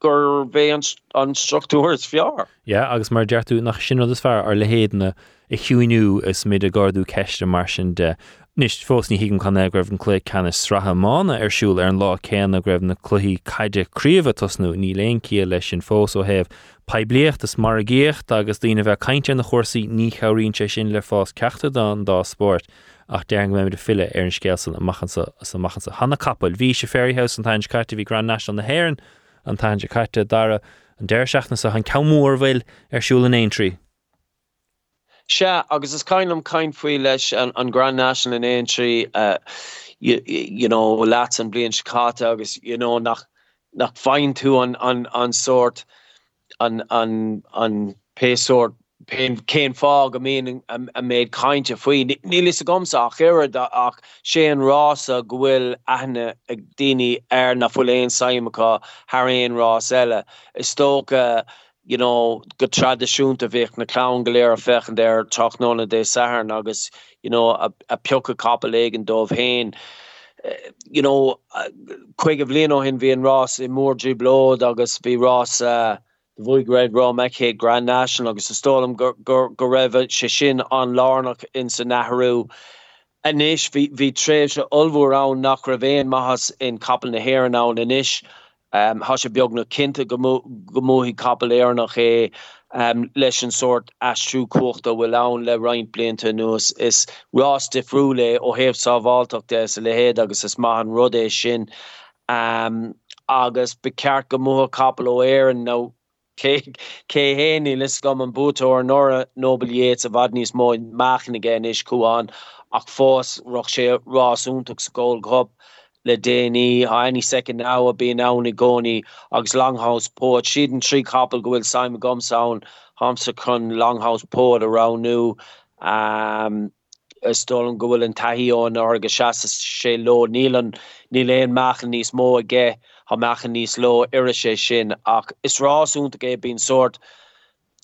gur bvé an struchtúirs fiar. Ja, agus mar deartú nach sin is fear ar lehéadna i hiúinú is mid a gardú ceiste mar sin de. Nis fós ní higann chuna greibh an clé cena stratha mána arsúil ar an lá céan a greibh na chluí caiideríomh tosnú ní léoncí leis sin fós ó heh pebliocht is mar géocht agus daine bheith caiinte na chósaí ní choíonn sé sin le fás ceachta don dá sport. ach deang mé de fille ar an scéalsan a machchansa hanna capel, hí sé ferryhaus an tain caiite hí Grand National na Haan an taide caiite dara an déir seachna sa an camúór bhfuil arsúla éon trí. Se agus is caiinm caiin faoi leis an, an Grand National in Aintree uh, you, you know láat an blion Chicago agus you know nach nach fein tú an an an sort an an an pésort céim fá go mé a méid kainte faoi. Nílis a gomsach chéir ach sé an rása gohfuil ana ag daine ar na fuléon saimeá Haréon rás eile. Is tócha you know go tradiisiúnta bhíh na clown goléir a fechan déir trochnána dé san agus you know a, a piocha caplégan dómh héin. Uh, you know uh, chuig a bblion hin bhí an rás i eh, mórdri blód agus bhí rás uh, bhuiig réid ra meché Grand National agus sa stólam go raibh se sin an in san naharú. Anis hí tréh se mahas in capel nahéir ná inis. Um, ha se beag na kinte gomóhí kapéir nach é um, leis sort astrú kocht a le rein blinte nuas is rás defriúle ó héh sávalach de se lehéad agus is ma an rudé sin um, agus beceart go mó kapel ó éir an no cé hénig lis gom an bútóir nora nobelhéet a bhd níos mó máchan gin is cuaán ach fós roch sé rásúntaach scóil gob le déine ha any second now a bí i gcóí agus Longhouse po siad an trí couple gohfuil Simon Gumsound hamsa chun Longhouse po aroundú um, stolen gohfuil an taíón agus se sé lo nílan ní léon mechan níos mó a ggé ha mechan níos lo iri sé sin ach is ráúnta gé bín sort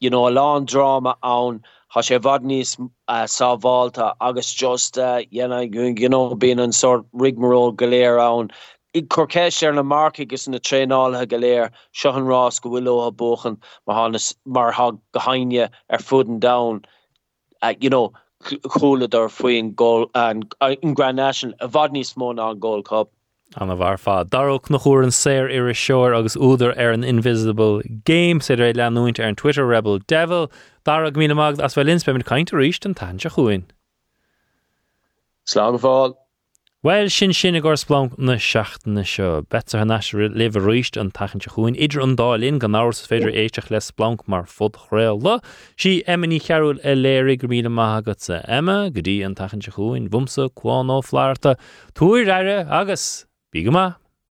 you know, a lá drama ann ha sé vad níos uh, sávalta agus just uh, you know, you know, bín an sort rigmarró galéir ann i corkéis ar na mark gus na tréálthe goléir sehan rás go bhfuil a bochan mar mar ha gohaine ar fuden da uh, you know chola ar faoin an in Grand National a bhd níos mó an Gold Cup. An bhar fá Darach nach chóir an séir ar a seoir agus úidir ar an invisible game sé é leanúint ar an Twitter Rebel Devil. Dar mí mag as bhfuil inspe caiint ríist an tan se chuin. Slá fáil. Weil sin sinna gur Splanc na seaachtainna seo. Betar han le ríist an tachan se chuin idir an dálín gan náir féidir éiteach les blank mar fud chréil le si emmaní chearúil e léir go míle maigad sa Emma. Go dtí an tachan se chuin bhumsa cuáán ó flairta túir aire agus bí go